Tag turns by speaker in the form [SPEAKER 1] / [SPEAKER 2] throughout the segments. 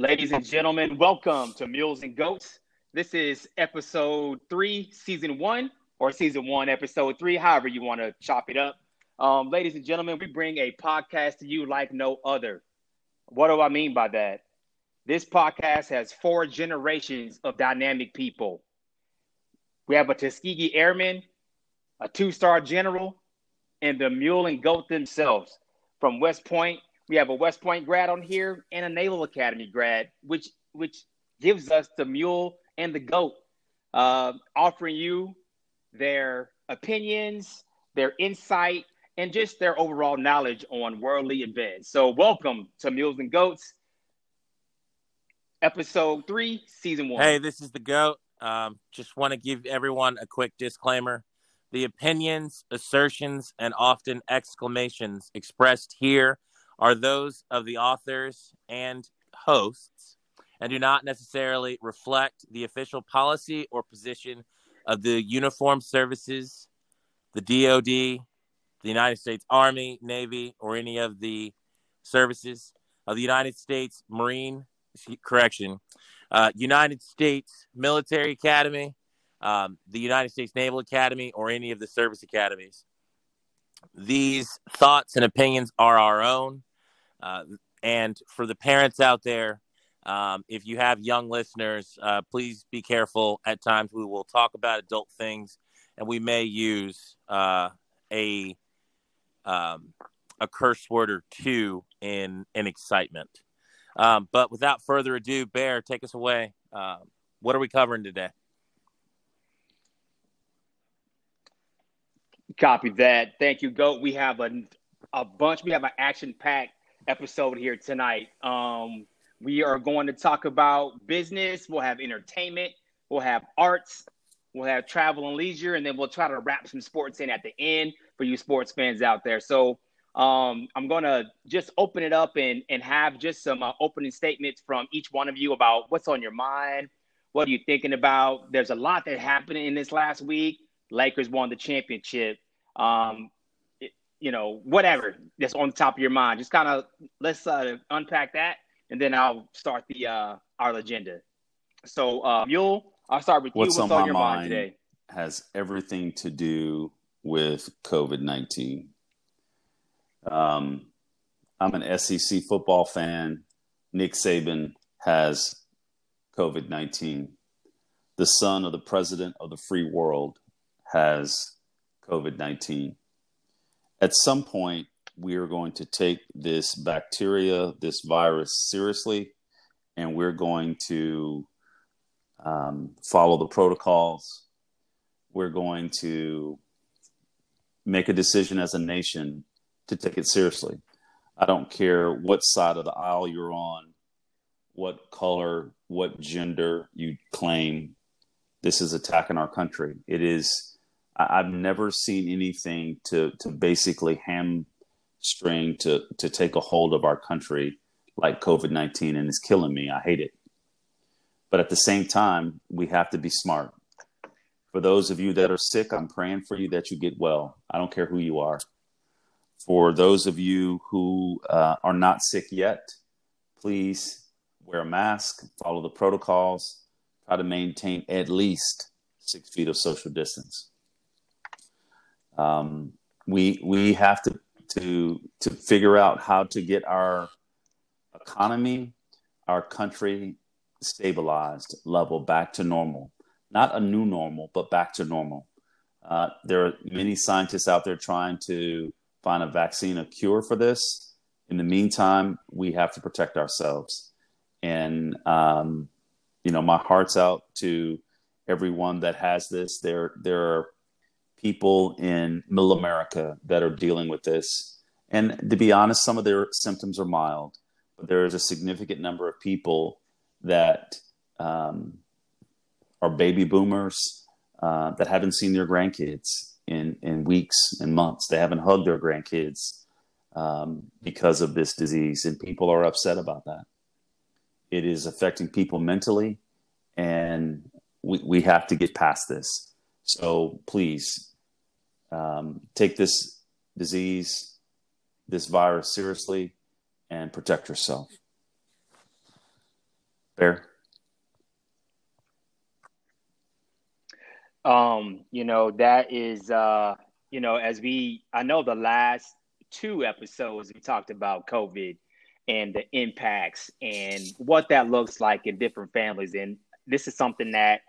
[SPEAKER 1] Ladies and gentlemen, welcome to Mules and Goats. This is episode three, season one, or season one, episode three, however you want to chop it up. Um, ladies and gentlemen, we bring a podcast to you like no other. What do I mean by that? This podcast has four generations of dynamic people. We have a Tuskegee Airman, a two star general, and the Mule and Goat themselves. From West Point, we have a West Point grad on here and a Naval Academy grad, which which gives us the Mule and the Goat, uh, offering you their opinions, their insight, and just their overall knowledge on worldly events. So, welcome to Mules and Goats, episode three, season one.
[SPEAKER 2] Hey, this is the Goat. Um, just want to give everyone a quick disclaimer. The opinions, assertions, and often exclamations expressed here are those of the authors and hosts and do not necessarily reflect the official policy or position of the uniformed services, the DoD, the United States Army, Navy, or any of the services of the United States Marine correction, uh, United States Military Academy, um, the United States Naval Academy, or any of the service academies. These thoughts and opinions are our own. Uh, and for the parents out there, um, if you have young listeners, uh, please be careful. At times, we will talk about adult things, and we may use uh, a um, a curse word or two in in excitement. Um, but without further ado, Bear, take us away. Um, what are we covering today?
[SPEAKER 1] Copy that. Thank you, Goat. We have a, a bunch. We have an action packed episode here tonight. Um, we are going to talk about business. We'll have entertainment. We'll have arts. We'll have travel and leisure, and then we'll try to wrap some sports in at the end for you sports fans out there. So um, I'm going to just open it up and, and have just some uh, opening statements from each one of you about what's on your mind. What are you thinking about? There's a lot that happened in this last week. Lakers won the championship. Um, you know, whatever that's on the top of your mind. Just kind of let's uh, unpack that, and then I'll start the uh, our agenda. So, uh, Mule, I'll start with
[SPEAKER 3] what's
[SPEAKER 1] you. What's
[SPEAKER 3] on,
[SPEAKER 1] on, your
[SPEAKER 3] mind,
[SPEAKER 1] mind today?
[SPEAKER 3] Has everything to do with COVID nineteen. Um, I'm an SEC football fan. Nick Saban has COVID 19. The son of the president of the free world has COVID 19. At some point, we are going to take this bacteria, this virus seriously, and we're going to um, follow the protocols. We're going to make a decision as a nation to take it seriously. I don't care what side of the aisle you're on, what color, what gender you claim. This is attacking our country. It is. I've never seen anything to to basically hamstring to to take a hold of our country like COVID nineteen, and it's killing me. I hate it. But at the same time, we have to be smart. For those of you that are sick, I'm praying for you that you get well. I don't care who you are. For those of you who uh, are not sick yet, please wear a mask, follow the protocols, try to maintain at least six feet of social distance. Um, we we have to to to figure out how to get our economy, our country stabilized, level back to normal. Not a new normal, but back to normal. Uh, there are many scientists out there trying to find a vaccine, a cure for this. In the meantime, we have to protect ourselves. And, um, you know, my heart's out to everyone that has this. There, there are people in middle America that are dealing with this. And to be honest, some of their symptoms are mild, but there is a significant number of people that um, are baby boomers uh, that haven't seen their grandkids in in weeks and months. They haven't hugged their grandkids um, because of this disease, and people are upset about that. It is affecting people mentally, and we we have to get past this. So please um, take this disease, this virus seriously, and protect yourself. Fair.
[SPEAKER 1] Um, you know, that is uh, you know, as we I know the last two episodes we talked about COVID and the impacts and what that looks like in different families. And this is something that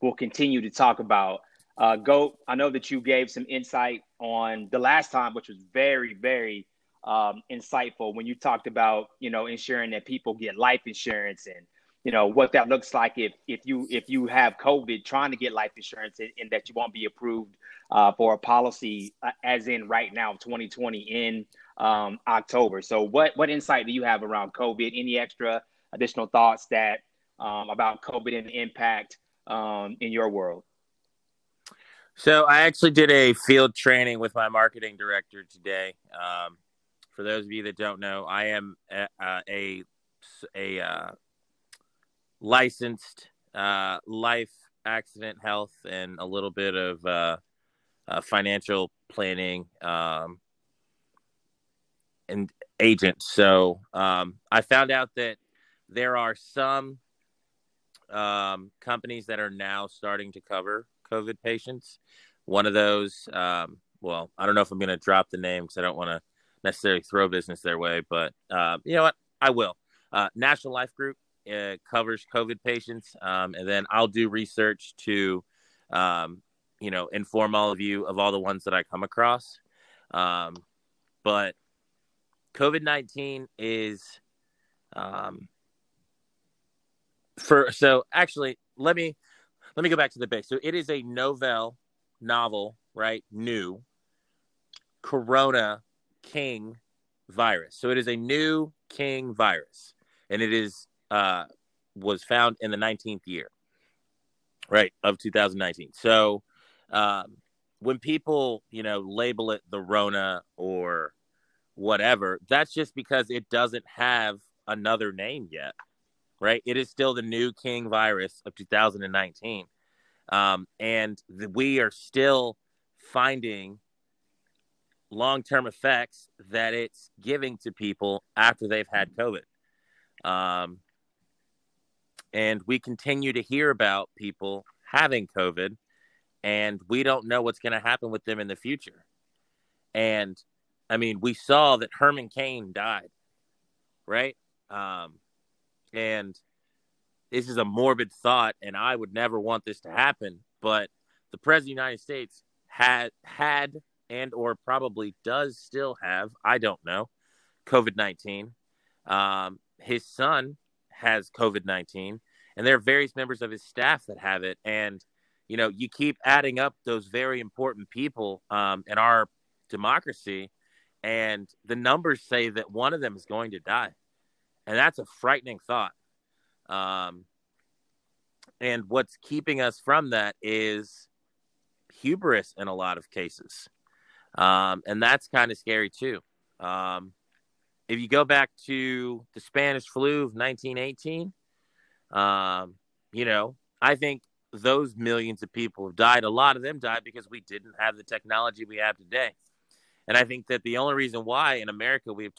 [SPEAKER 1] we'll continue to talk about. Uh, Goat, I know that you gave some insight on the last time, which was very, very um, insightful when you talked about, you know, ensuring that people get life insurance and you know what that looks like if if you if you have COVID trying to get life insurance and, and that you won't be approved uh, for a policy uh, as in right now 2020 in um, October. So what what insight do you have around COVID? Any extra additional thoughts that um, about COVID and impact um, in your world?
[SPEAKER 2] So I actually did a field training with my marketing director today. Um, for those of you that don't know, I am a a, a uh, licensed uh, life, accident, health, and a little bit of uh, uh, financial planning um, and agent. So um, I found out that there are some um, companies that are now starting to cover COVID patients. One of those, um, well, I don't know if I'm going to drop the name because I don't want to necessarily throw business their way, but uh, you know what? I will. Uh, National Life Group uh, covers COVID patients, um, and then I'll do research to, um, you know, inform all of you of all the ones that I come across. Um, but COVID nineteen is, um, for so actually let me let me go back to the base. So it is a novel novel, right? New Corona King virus. So it is a new King virus, and it is uh, was found in the 19th year, right, of 2019. So um, when people, you know, label it the Rona or whatever, that's just because it doesn't have another name yet, right? It is still the new King virus of 2019. Um, and the, we are still finding long term effects that it's giving to people after they've had COVID. Um, and we continue to hear about people having COVID, and we don't know what's going to happen with them in the future. And I mean, we saw that Herman Cain died, right? Um, and this is a morbid thought, and I would never want this to happen. But the president of the United States had had and or probably does still have, I don't know, COVID nineteen. Um, his son has COVID 19, and there are various members of his staff that have it. And, you know, you keep adding up those very important people um, in our democracy, and the numbers say that one of them is going to die. And that's a frightening thought. Um, and what's keeping us from that is hubris in a lot of cases. Um, and that's kind of scary too. Um, if you go back to the Spanish flu of 1918, um, you know, I think those millions of people have died. A lot of them died because we didn't have the technology we have today. And I think that the only reason why in America we have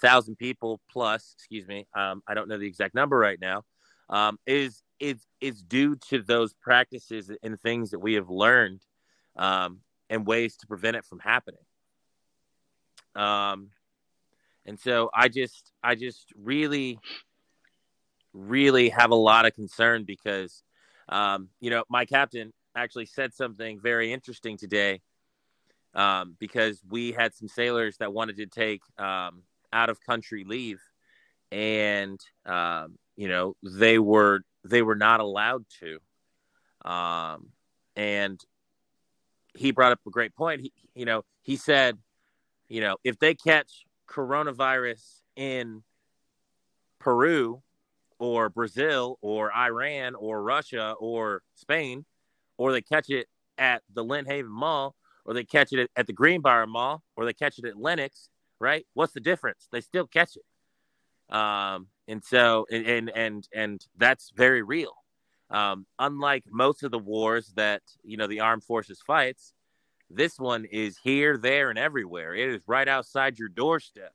[SPEAKER 2] 216,000 people plus, excuse me, um, I don't know the exact number right now, um, is is is due to those practices and things that we have learned um, and ways to prevent it from happening. Um, and so I just, I just really, really have a lot of concern because, um, you know, my captain actually said something very interesting today um, because we had some sailors that wanted to take um, out of country leave. And um, you know they were they were not allowed to. Um, and he brought up a great point. He, you know he said you know if they catch coronavirus in Peru or Brazil or Iran or Russia or Spain, or they catch it at the Lynnhaven Mall, or they catch it at the Greenbrier Mall, or they catch it at Lenox, right? What's the difference? They still catch it. Um, and so, and, and, and that's very real. Um, unlike most of the wars that, you know, the armed forces fights, this one is here, there, and everywhere. It is right outside your doorstep.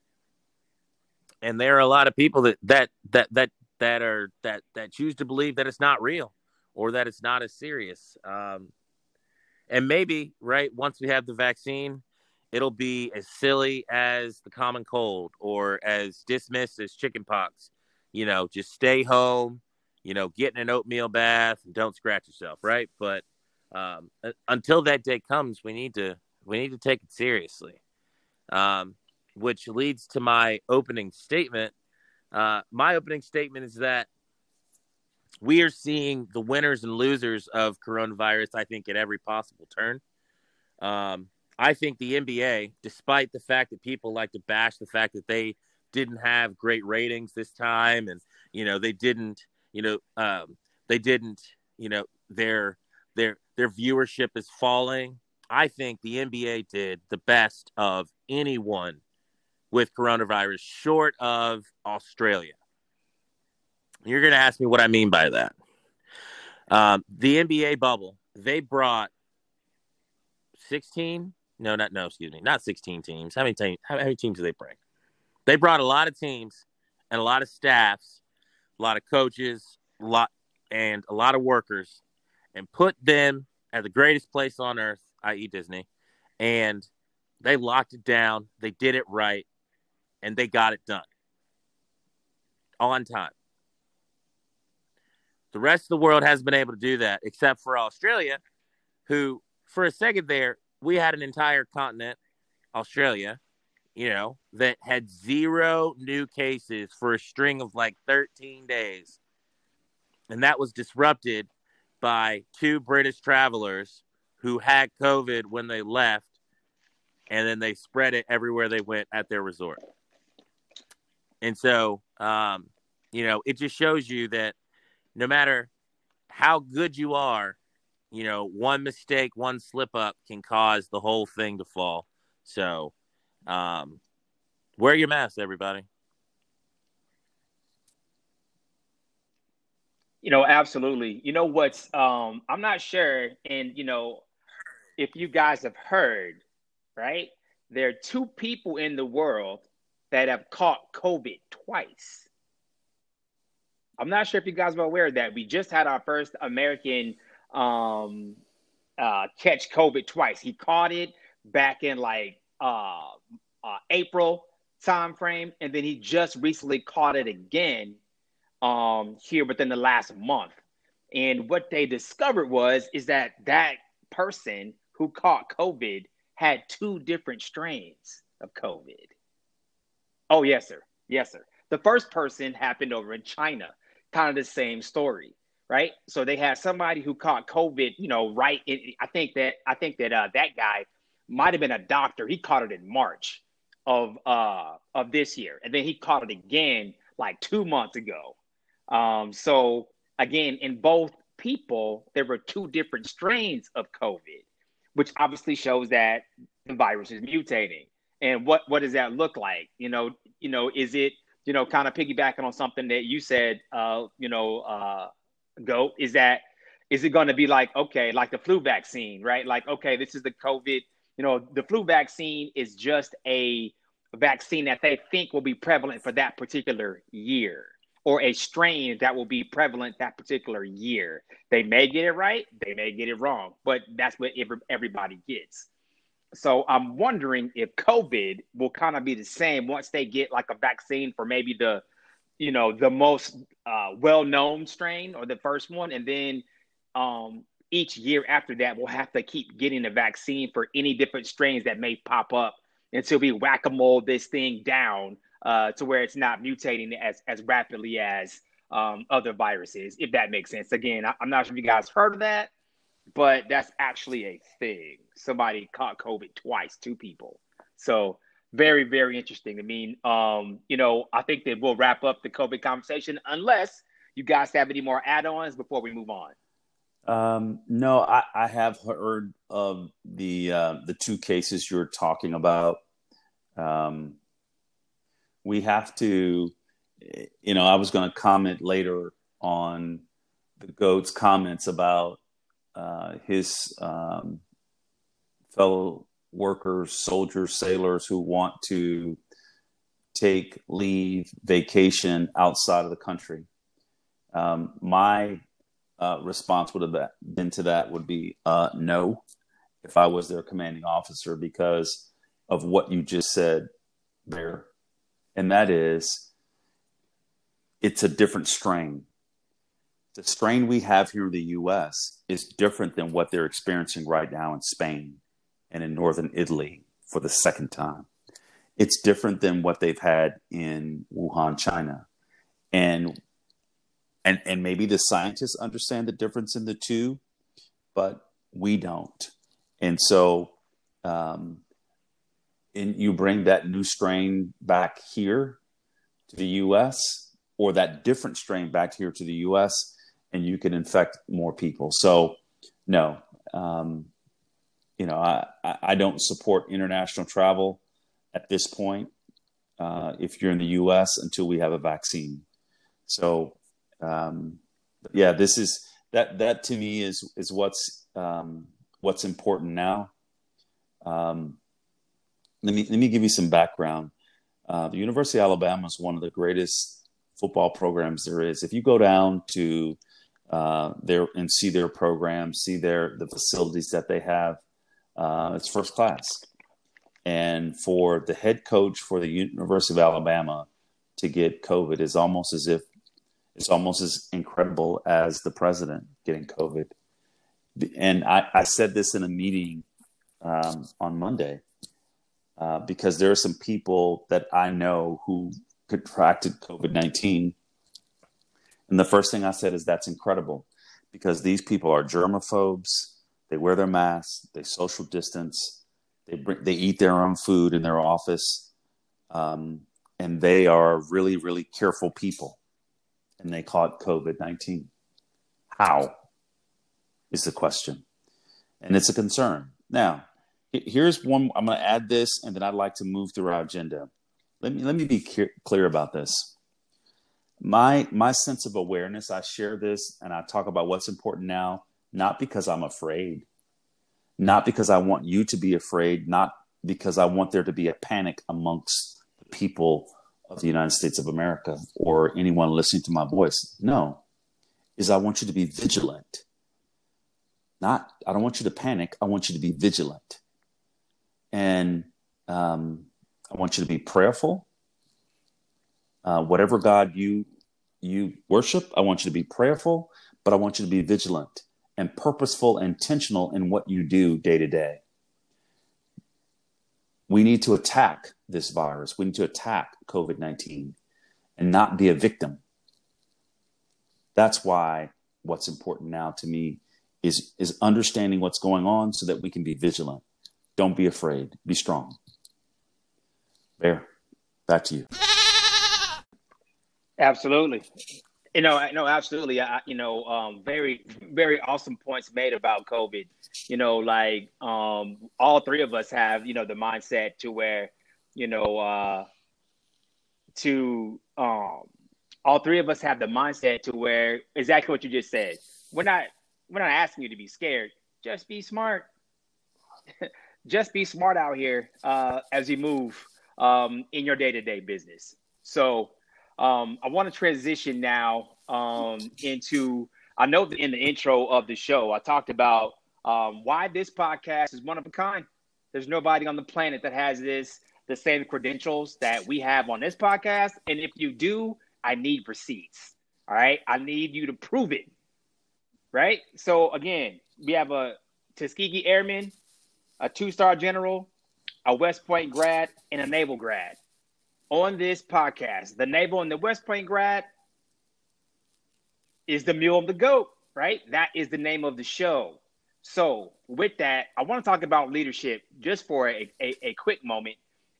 [SPEAKER 2] And there are a lot of people that that that that that are that that choose to believe that it's not real or that it's not as serious. Um, and maybe right once we have the vaccine, it'll be as silly as the common cold or as dismissed as chickenpox. You know, just stay home. You know, get in an oatmeal bath and don't scratch yourself, right? But um, until that day comes, we need to we need to take it seriously. Um, which leads to my opening statement. Uh, my opening statement is that we are seeing the winners and losers of coronavirus, I think, at every possible turn. Um, I think the NBA, despite the fact that people like to bash the fact that they didn't have great ratings this time, and you know they didn't, you know, um, they didn't, you know, their their their viewership is falling. I think the NBA did the best of anyone with coronavirus, short of Australia. You're going to ask me what I mean by that. Um, the NBA bubble, they brought 16. No, not no, excuse me, not 16 teams. How many teams? How, many teams do they bring? They brought a lot of teams and a lot of staffs, a lot of coaches, a lot and a lot of workers, and put them at the greatest place on earth, i.e., Disney, and they locked it down. They did it right, and they got it done on time. The rest of the world has been able to do that, except for Australia, who, for a second there, we had an entire continent, Australia, you know, that had zero new cases for a string of like 13 days. And that was disrupted by two British travelers who had COVID when they left, and then they spread it everywhere they went at their resort. And so, um, you know, it just shows you that no matter how good you are, you know, one mistake, one slip up can cause the whole thing to fall. So, um, wear your mask, everybody.
[SPEAKER 1] You know, absolutely. You know what's um I'm not sure and you know if you guys have heard, right? There are two people in the world that have caught COVID twice. I'm not sure if you guys were aware of that. We just had our first American um, uh, catch COVID twice. He caught it back in like uh, uh, April time frame, and then he just recently caught it again um, here within the last month. And what they discovered was is that that person who caught COVID had two different strains of COVID. Oh yes, sir. Yes, sir. The first person happened over in China kind of the same story, right? So they had somebody who caught COVID, you know, right. I think that I think that uh, that guy might have been a doctor. He caught it in March of uh, of this year, and then he caught it again like two months ago. Um, so again, in both people, there were two different strains of COVID, which obviously shows that the virus is mutating. And what what does that look like? You know, you know, is it you know, kind of piggybacking on something that you said, uh, you know, uh, go is that is it going to be like okay, like the flu vaccine, right? Like okay, this is the COVID. You know, the flu vaccine is just a vaccine that they think will be prevalent for that particular year or a strain that will be prevalent that particular year. They may get it right, they may get it wrong, but that's what every, everybody gets. So I'm wondering if COVID will kind of be the same once they get like a vaccine for maybe the, you know, the most uh, well-known strain or the first one, and then um, each year after that, we'll have to keep getting a vaccine for any different strains that may pop up until we whack-a-mole this thing down uh, to where it's not mutating as as rapidly as um, other viruses, if that makes sense. Again, I, am not sure if you guys heard of that, but that's actually a thing. Somebody caught COVID twice, two people. So very, very interesting. I mean, um, you know, I think that we'll wrap up the COVID conversation unless you guys have any more add-ons before we move on.
[SPEAKER 3] Um, no, I, I, have heard of the uh, the two cases you're talking about. Um, we have to, you know, I was going to comment later on the goat's comments about uh, his um, fellow workers, soldiers, sailors who want to take leave, vacation outside of the country. Um, my uh, response would have been to that would be uh, no, if I was their commanding officer, because of what you just said there, and that is, it's a different strain. The strain we have here in the U.S. is different than what they're experiencing right now in Spain and in northern Italy for the second time. It's different than what they've had in Wuhan, China. And and and maybe the scientists understand the difference in the two, but we don't. And so um, and you bring that new strain back here to the US or that different strain back here to the US and you can infect more people. So no, um, you know, I, I don't support international travel at this point uh, if you're in the U.S. until we have a vaccine. So, um, yeah, this is that that to me is is what's um, what's important now. Um, let me let me give you some background. Uh, the University of Alabama is one of the greatest football programs there is. If you go down to uh, there and see their program, see their the facilities that they have, uh, it's first class. And for the head coach for the University of Alabama to get COVID is almost as if it's almost as incredible as the president getting COVID. And I, I said this in a meeting um, on Monday uh, because there are some people that I know who contracted COVID 19. And the first thing I said is that's incredible because these people are germaphobes they wear their masks. They social distance. They bring, they eat their own food in their office, um, and they are really really careful people. And they caught COVID nineteen. How is the question, and it's a concern. Now, here's one. I'm going to add this, and then I'd like to move through our agenda. Let me let me be clear about this my my sense of awareness i share this and i talk about what's important now not because I'm afraid, not because I want you to be afraid, not because I want there to be a panic amongst the people of the United States of America or anyone listening to my voice. No, is I want you to be vigilant. Not, I don't want you to panic. I want you to be vigilant. And um, I want you to be prayerful. Uh, whatever God you you worship, I want you to be prayerful, but I want you to be vigilant and purposeful, and intentional in what you do day to day. We need to attack this virus. We need to attack COVID 19 and not be a victim. That's why what's important now to me is, is understanding what's going on so that we can be vigilant. Don't be afraid, be strong. Bear, back to you.
[SPEAKER 1] Absolutely. You know, no, absolutely. I, you know, um, very, very awesome points made about COVID. You know, like um, all three of us have, you know, the mindset to where, you know, uh, to um, all three of us have the mindset to where exactly what you just said. We're not, we're not asking you to be scared. Just be smart. just be smart out here uh, as you move um, in your day to day business. So um, I want to transition now um, into. I know that in the intro of the show, I talked about um, why this podcast is one of a kind. There's nobody on the planet that has this the same credentials that we have on this podcast. And if you do, I need receipts. All right, I need you to prove it. Right. So again, we have a Tuskegee Airman, a two-star general, a West Point grad, and a Naval grad on this podcast. The Naval and the West Point grad is the Mule of the Goat, right? That is the name of the show. So, with that, I want to talk about leadership just for a, a, a quick moment.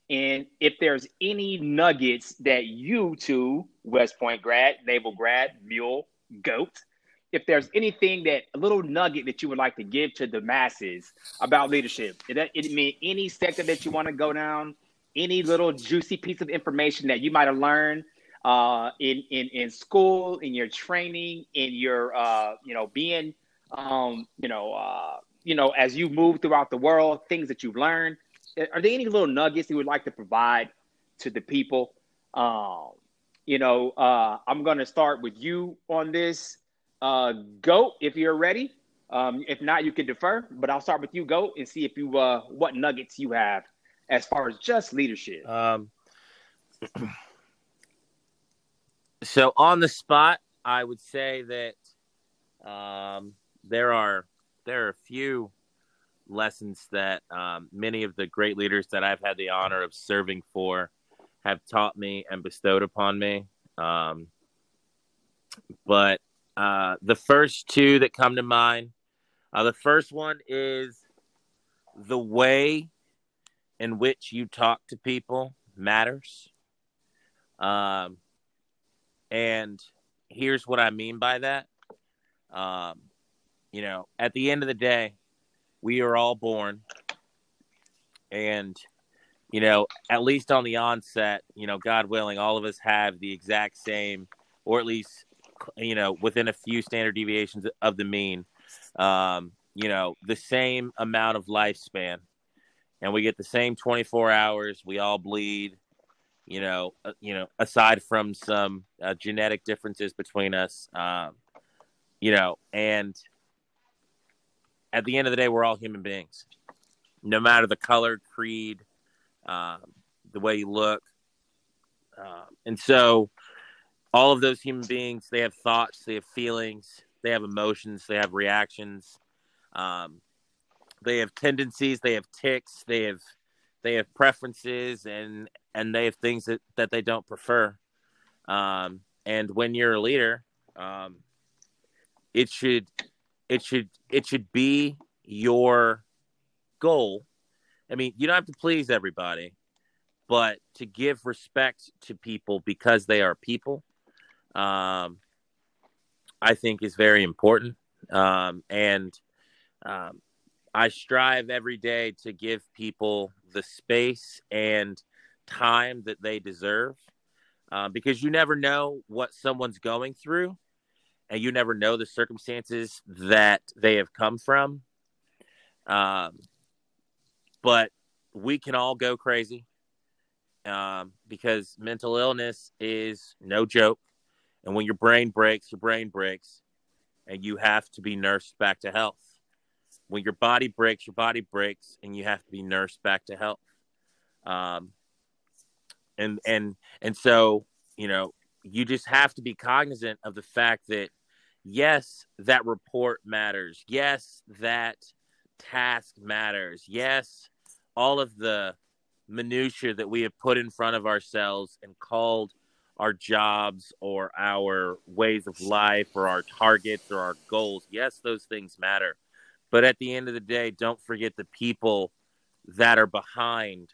[SPEAKER 1] And if there's any nuggets that you two, West Point grad, Naval grad, Mule, Goat, if there's anything that a little nugget that you would like to give to the masses about leadership, it, it mean any sector that you want to go down, any little juicy piece of information that you might have learned uh, in, in, in school, in your training, in your, uh, you know, being, um, you know, uh, you know, as you move throughout the world, things that you've learned. Are there any little nuggets you would like to provide to the people? Um, you know, uh, I'm going to start with you on this. Uh, Goat, if you're ready. Um, if not, you can defer. But I'll start with you, Goat, and see if you uh, what nuggets you have as far as just leadership.
[SPEAKER 2] Um, so on the spot, I would say that um, there are there are a few lessons that um, many of the great leaders that I've had the honor of serving for have taught me and bestowed upon me. Um, but uh, the first two that come to mind, uh, the first one is the way in which you talk to people matters. Um, and here's what I mean by that. Um, you know, at the end of the day, we are all born, and you know, at least on the onset, you know, God willing, all of us have the exact same, or at least, you know, within a few standard deviations of the mean, um, you know, the same amount of lifespan, and we get the same 24 hours. We all bleed, you know, uh, you know, aside from some uh, genetic differences between us, um, you know, and at the end of the day, we're all human beings, no matter the color, creed, um, the way you look. Um, and so, all of those human beings, they have thoughts, they have feelings, they have emotions, they have reactions, um, they have tendencies, they have tics, they have they have preferences, and and they have things that that they don't prefer. Um, and when you're a leader, um, it should it should it should be your goal. I mean, you don't have to please everybody, but to give respect to people because they are people, um, I think is very important. Um, and um, I strive every day to give people the space and time that they deserve uh, because you never know what someone's going through and you never know the circumstances that they have come from. Um, but we can all go crazy um, because mental illness is no joke. And when your brain breaks, your brain breaks, and you have to be nursed back to health. When your body breaks, your body breaks, and you have to be nursed back to health. Um, and and and so you know you just have to be cognizant of the fact that yes, that report matters. Yes, that task matters. Yes, all of the minutia that we have put in front of ourselves and called our jobs or our ways of life or our targets or our goals. Yes, those things matter. But at the end of the day, don't forget the people that are behind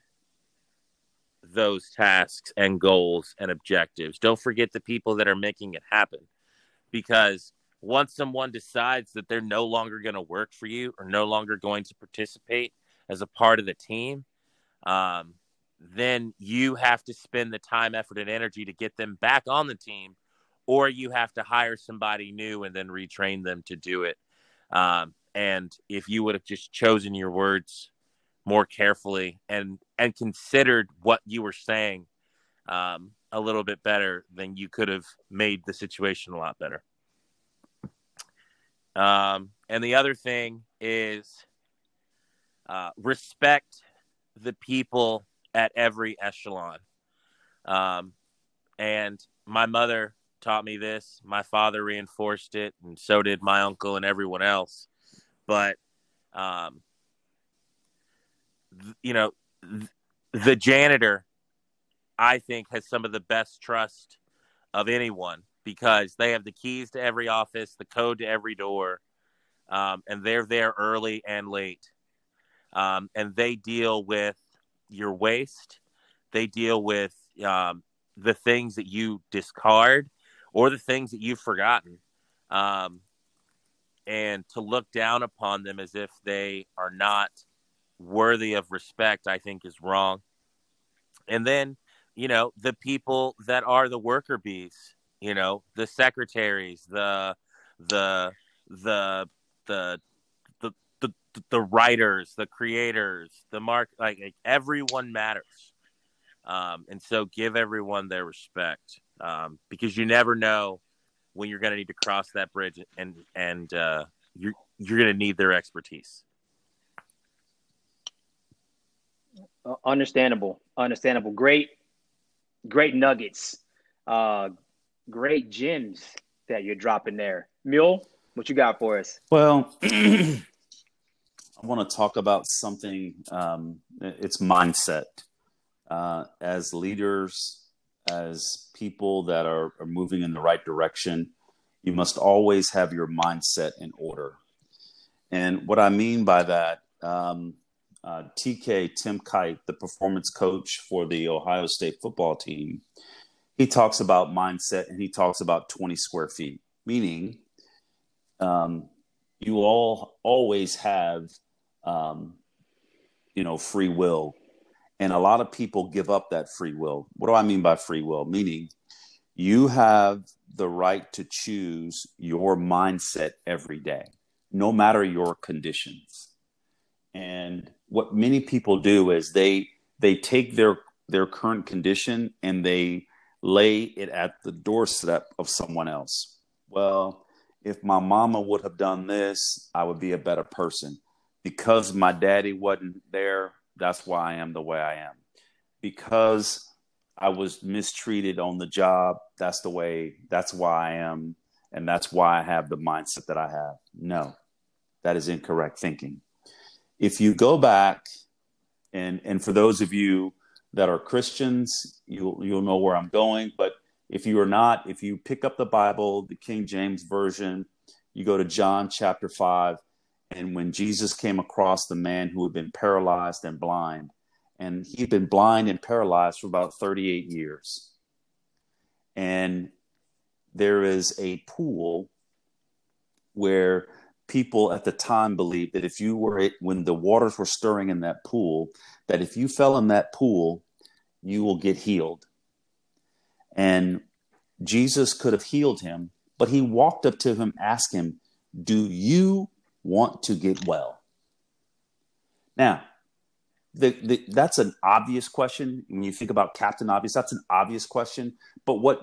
[SPEAKER 2] those tasks and goals and objectives. Don't forget the people that are making it happen because once someone decides that they're no longer going to work for you or no longer going to participate as a part of the team, um, then you have to spend the time, effort, and energy to get them back on the team, or you have to hire somebody new and then retrain them to do it. Um, and if you would have just chosen your words more carefully and and considered what you were saying um, a little bit better, then you could have made the situation a lot better. Um, and the other thing is uh, respect the people at every echelon. Um, and my mother taught me this. My father reinforced it, and so did my uncle and everyone else. But, um, th- you know, th- the janitor, I think, has some of the best trust of anyone because they have the keys to every office, the code to every door, um, and they're there early and late. Um, and they deal with your waste, they deal with um, the things that you discard or the things that you've forgotten. Um, and to look down upon them as if they are not worthy of respect, I think is wrong. And then, you know, the people that are the worker bees you know the secretaries the the the the the the, the writers the creators the mark like, like everyone matters um, and so give everyone their respect um, because you never know when you're going to need to cross that bridge and and uh, you're you're going to need their expertise.
[SPEAKER 1] Uh, understandable, understandable. Great, great nuggets, uh, great gems that you're dropping there. Mule, what you got for us?
[SPEAKER 3] Well, I want to talk about something. Um, it's mindset. Uh, as leaders, as people that are, are moving in the right direction, you must always have your mindset in order. And what I mean by that, um, uh, TK Tim Kight, the performance coach for the Ohio State football team, he talks about mindset and he talks about 20 square feet, meaning um, you all always have, um, you know, free will and a lot of people give up that free will. What do I mean by free will? Meaning you have the right to choose your mindset every day, no matter your conditions. And what many people do is they they take their their current condition and they lay it at the doorstep of someone else. Well, if my mama would have done this, I would be a better person. Because my daddy wasn't there, that's why I am the way I am. Because I was mistreated on the job, that's the way, that's why I am. And that's why I have the mindset that I have. No, that is incorrect thinking. If you go back, and, and for those of you that are Christians, you'll, you'll know where I'm going. But if you are not, if you pick up the Bible, the King James Version, you go to John chapter 5, and when Jesus came across the man who had been paralyzed and blind, and he'd been blind and paralyzed for about 38 years. And there is a pool where people at the time believed that if you were when the waters were stirring in that pool that if you fell in that pool you will get healed and jesus could have healed him but he walked up to him asked him do you want to get well? Now, the, the, that's an obvious question. When you think about Captain Obvious, that's an obvious question. But what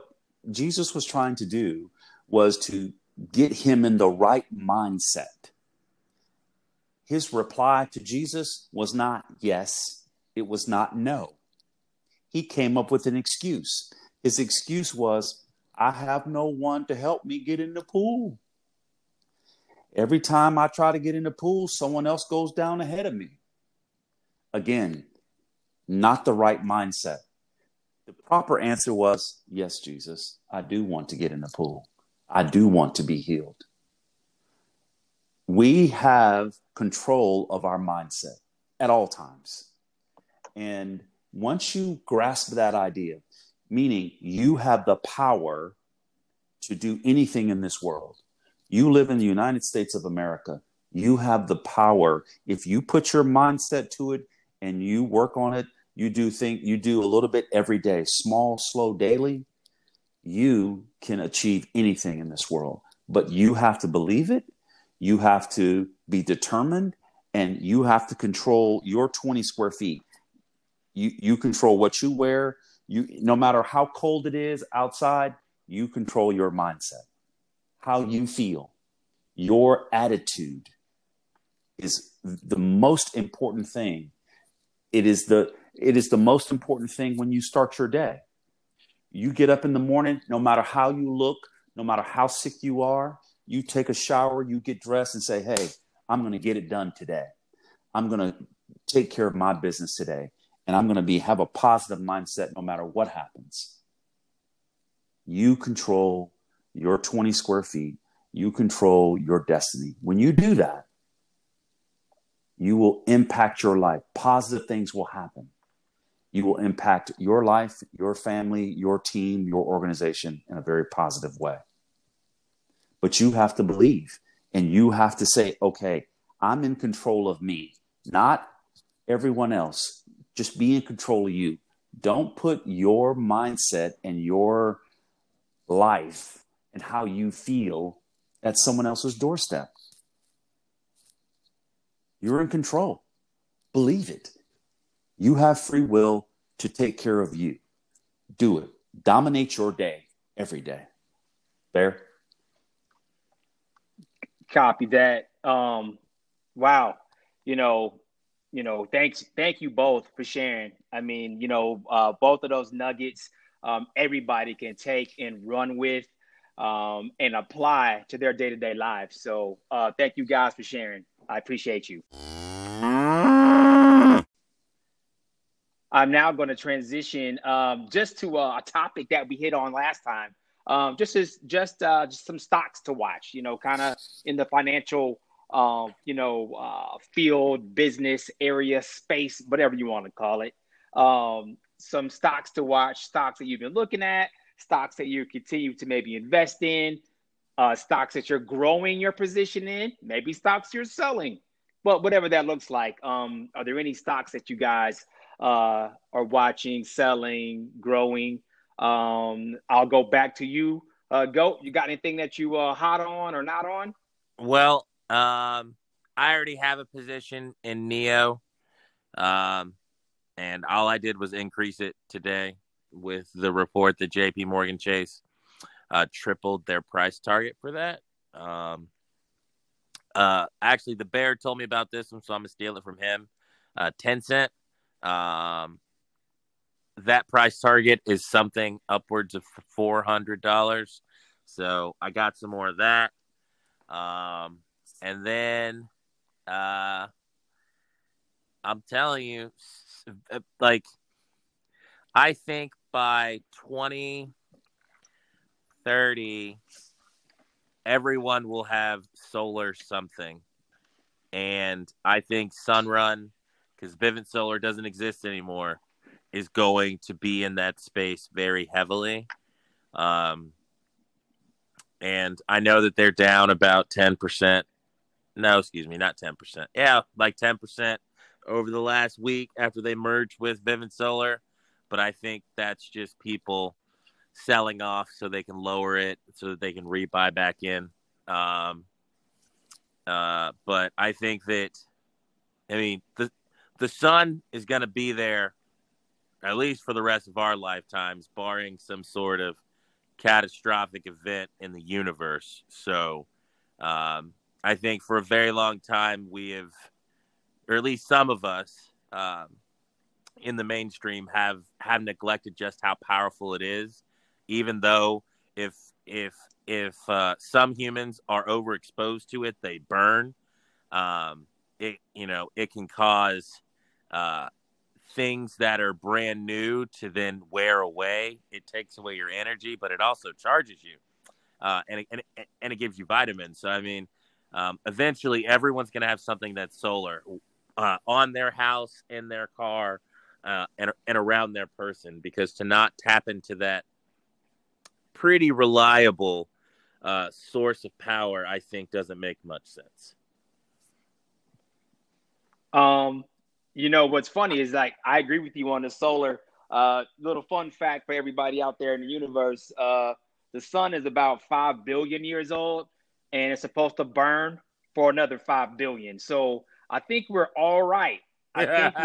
[SPEAKER 3] Jesus was trying to do was to get him in the right mindset. His reply to Jesus was not yes, it was not no. He came up with an excuse. His excuse was, I have no one to help me get in the pool. Every time I try to get in the pool, someone else goes down ahead of me. Again, not the right mindset. The proper answer was yes, Jesus, I do want to get in the pool. I do want to be healed. We have control of our mindset at all times. And once you grasp that idea, meaning you have the power to do anything in this world, you live in the United States of America. You have the power. If you put your mindset to it and you work on it, you do think you do a little bit every day, small, slow, daily, you can achieve anything in this world. But you have to believe it. You have to be determined and you have to control your 20 square feet. You, you control what you wear. You, no matter how cold it is outside, you control your mindset how you feel, your attitude is the most important thing. It is the it is the most important thing when you start your day. You get up in the morning, no matter how you look, no matter how sick you are, you take a shower, you get dressed and say, "Hey, I'm going to get it done today. I'm going to take care of my business today, and I'm going to be have a positive mindset no matter what happens." You control your 20 square feet, you control your destiny. When you do that, you will impact your life. Positive things will happen. You will impact your life, your family, your team, your organization in a very positive way. But you have to believe and you have to say, okay, I'm in control of me, not everyone else. Just be in control of you. Don't put your mindset and your life and how you feel at someone else's doorstep. You're in control. Believe it. You have free will to take care of you. Do it. Dominate your day. every day. Bear?
[SPEAKER 1] Copy that. Um, wow. You know, you know, thanks, thank you both for sharing. I mean, you know, uh, both of those nuggets, um, everybody can take and run with um, and apply to their day to day lives. So, uh, thank you guys for sharing. I appreciate you. I'm now going to transition um, just to a, a, topic that we hit on last time. Um, just as just uh, just some stocks to watch, you know, kind of in the financial, um, you know, uh, field, business area, space, whatever you want to call it. Um, some stocks to watch, stocks that you've been looking at, stocks that you continue to maybe invest in, uh, stocks that you're growing your position in, maybe stocks you're selling, but whatever that looks like. Um, are there any stocks that you guys uh, are watching, selling, growing. Um, I'll go back to you. Uh, Go. You got anything that you uh, hot on or not on?
[SPEAKER 2] Well, um, I already have a position in NIO, um, and all I did was increase it today with the report that J.P. Morgan Chase uh, tripled their price target for that. Um, uh, actually, the bear told me about this one, so I'm gonna steal it from him. Uh, Tencent um, that price target is something upwards of four hundred dollars. So I got some more of that. Um, and then uh, I'm telling you, like, I think by 2030, everyone will have solar something. And I think Sunrun because Vivint Solar doesn't exist anymore, is going to be in that space very heavily. Um, and I know that they're down about 10%. No, excuse me, not 10%. Yeah, like 10% over the last week after they merged with Vivint Solar. But I think that's just people selling off so they can lower it so that they can rebuy back in. Um, uh, but I think that, I mean, the, the sun is going to be there at least for the rest of our lifetimes, barring some sort of catastrophic event in the universe. So, um, I think for a very long time we have, or at least some of us um, in the mainstream have have neglected just how powerful it is. Even though if if if uh, some humans are overexposed to it, they burn. Um, it you know it can cause uh, things that are brand new to then wear away. It takes away your energy, but it also charges you, uh, and, it, and, it, and it gives you vitamins. So I mean, um, eventually everyone's going to have something that's solar uh, on their house, in their car, uh, and and around their person. Because to not tap into that pretty reliable uh, source of power, I think, doesn't make much sense.
[SPEAKER 1] Um, you know what's funny is like I agree with you on the solar. Uh, little fun fact for everybody out there in the universe: uh, the sun is about five billion years old, and it's supposed to burn for another five billion. So I think we're all right. I think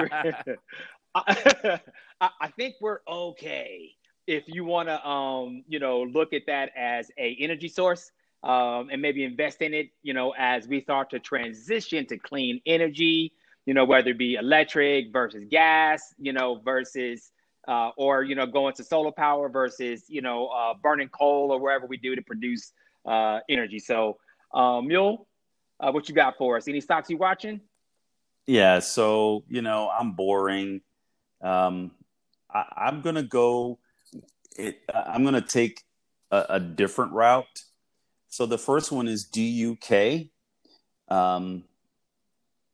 [SPEAKER 1] we're, I, I think we're okay if you want to, um, you know, look at that as a energy source. Um, and maybe invest in it, you know, as we start to transition to clean energy, you know, whether it be electric versus gas, you know, versus uh, or you know going to solar power versus you know uh, burning coal or wherever we do to produce uh, energy. So, um, Mule, uh, what you got for us? Any stocks you watching?
[SPEAKER 3] Yeah, so you know I'm boring. Um, I, am gonna go. It, I'm gonna take a, a, different route. So the first one is DUK. Um,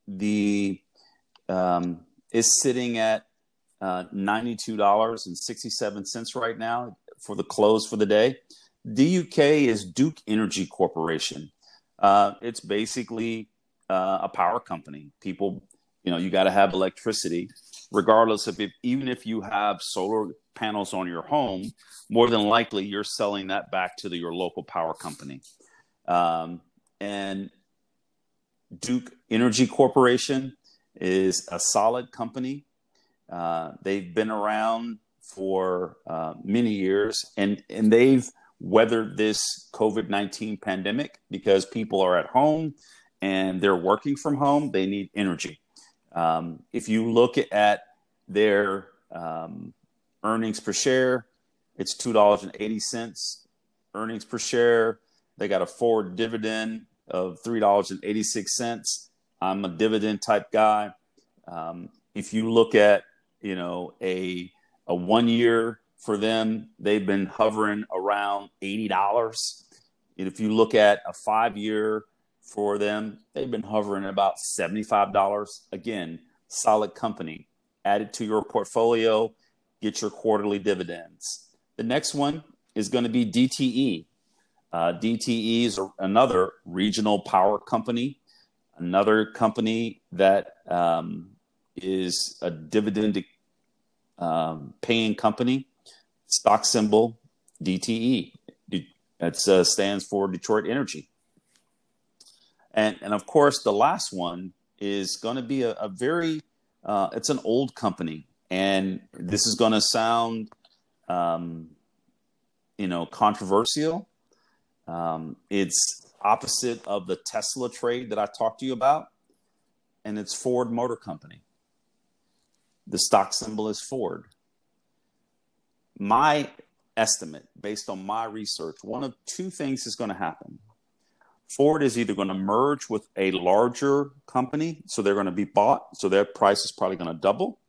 [SPEAKER 3] the um, is sitting at uh, $92.67 right now for the close for the day. DUK is Duke Energy Corporation. Uh, it's basically uh, a power company. People, you know, you got to have electricity, regardless of if, even if you have solar panels on your home, more than likely you're selling that back to the, your local power company. Um, and Duke Energy Corporation is a solid company. Uh, they've been around for uh, many years, and and they've weathered this COVID 19 pandemic because people are at home and they're working from home. They need energy. Um, if you look at their um, earnings per share, it's $2.80 earnings per share. They got a forward dividend of $3.86. I'm a dividend type guy. Um, if you look at, you know, a, a one year for them, they've been hovering around $80. And if you look at a five year for them, they've been hovering about $75. Again, solid company. Add it to your portfolio, get your quarterly dividends. The next one is going to be DTE. Uh, DTE is another regional power company, another company that um, is a dividend um, paying company. Stock symbol DTE. That uh, stands for Detroit Energy. And, and of course, the last one is going to be a, a very, uh, it's an old company. And this is going to sound, um, you know, controversial. Um, it's opposite of the Tesla trade that I talked to you about, and it's Ford Motor Company. The stock symbol is Ford. My estimate, based on my research, one of two things is going to happen. Ford is either going to merge with a larger company, so they're going to be bought, so their price is probably going to double.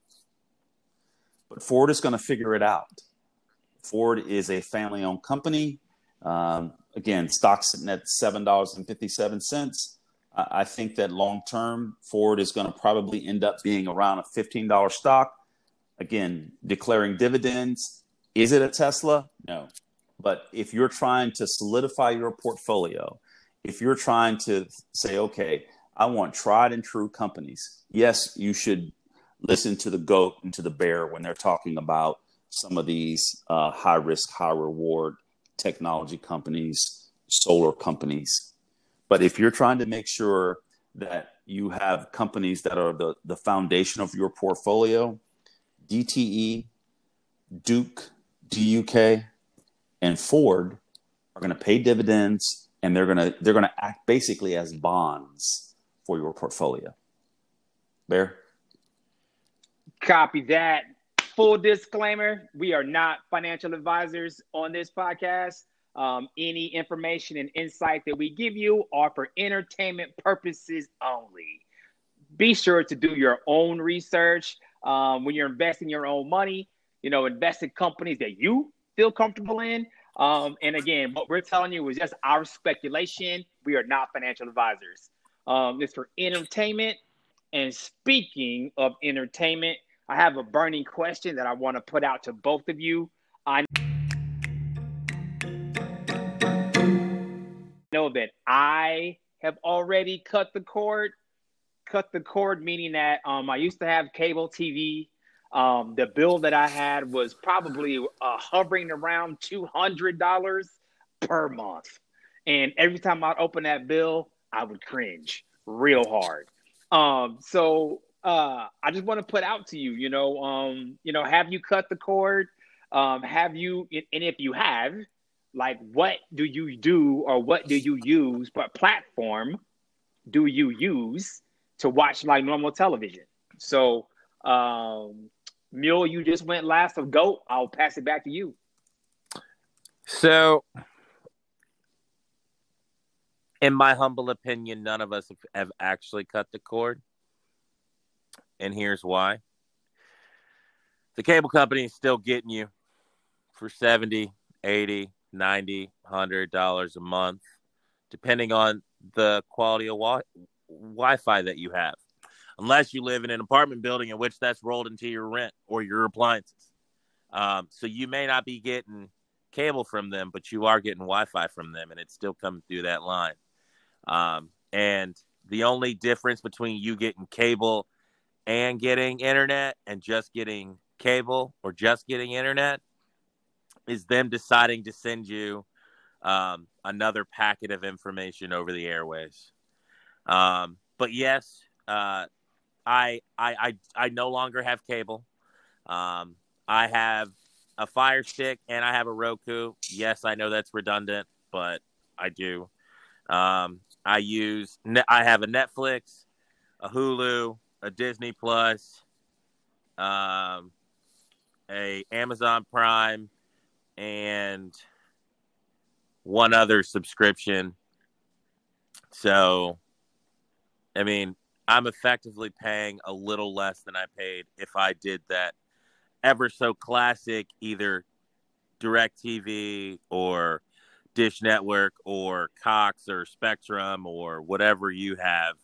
[SPEAKER 3] But Ford is going to figure it out. Ford is a family owned company. Um, again, stock sitting at $7.57. I think that long term, Ford is going to probably end up being around a $15 stock. Again, declaring dividends. Is it a Tesla? No. But if you're trying to solidify your portfolio, if you're trying to say, okay, I want tried and true companies, yes, you should listen to the goat and to the bear when they're talking about some of these uh, high risk, high reward technology companies, solar companies. But if you're trying to make sure that you have companies that are the, the foundation of your portfolio, DTE, Duke, DUK, and Ford are going to pay dividends and they're to they're to act basically as bonds for your portfolio. Bear?
[SPEAKER 1] Copy that. Full disclaimer: We are not financial advisors on this podcast. Um, any information and insight that we give you are for entertainment purposes only. Be sure to do your own research um, when you're investing your own money. You know, invest in companies that you feel comfortable in. Um, and again, what we're telling you is just our speculation. We are not financial advisors. Um, it's for entertainment. And speaking of entertainment, I have a burning question that I want to put out to both of you. I know that I have already cut the cord. Cut the cord, meaning that um, I used to have cable TV. Um, the bill that I had was probably uh, hovering around $200 per month. And every time I'd open that bill, I would cringe real hard. Um, so uh, I just want to put out to you, you know, um, you know, have you cut the cord? Um, have you, and if you have, like, what do you do or what do you use? What platform do you use to watch like normal television? So, um, Mule, you just went last of GOAT. I'll pass it back to you.
[SPEAKER 2] So, in my humble opinion, none of us have actually cut the cord and here's why. The cable company is still getting you for 70, 80, 90, 100 dollars a month depending on the quality of wi- Wi-Fi that you have. Unless you live in an apartment building in which that's rolled into your rent or your appliances. Um, so you may not be getting cable from them, but you are getting Wi-Fi from them, and it's still coming through that line. Um, and the only difference between you getting cable and getting internet and just getting cable or just getting internet is them deciding to send you um, another packet of information over the airways. Um, but yes, uh, I, I, I I no longer have cable. Um, I have a Fire Stick, and I have a Roku. Yes, I know that's redundant, but I do. Um, I use I have a Netflix, a Hulu, a Disney Plus, um, a Amazon Prime, and one other subscription. So, I mean, I'm effectively paying a little less than I paid if I did that ever so classic either DirecTV or Dish Network or Cox or Spectrum or whatever you have,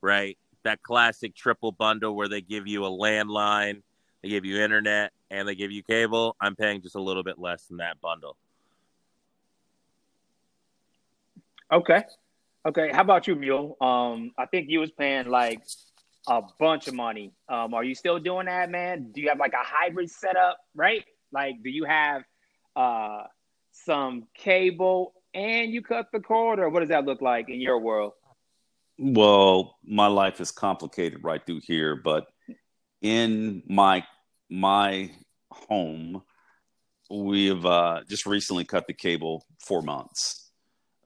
[SPEAKER 2] right? That classic triple bundle where they give you a landline, they give you internet, and they give you cable. I'm paying just a little bit less than that bundle.
[SPEAKER 1] Okay. Okay. How about you, Mule? Um, I think you was paying like a bunch of money. Um, are you still doing that, man? Do you have like a hybrid setup, right? Like, do you have uh some cable and you cut the cord, or what does that look like in your world?
[SPEAKER 3] Well, my life is complicated right through here, but in my my home, we've uh, just recently cut the cable four months.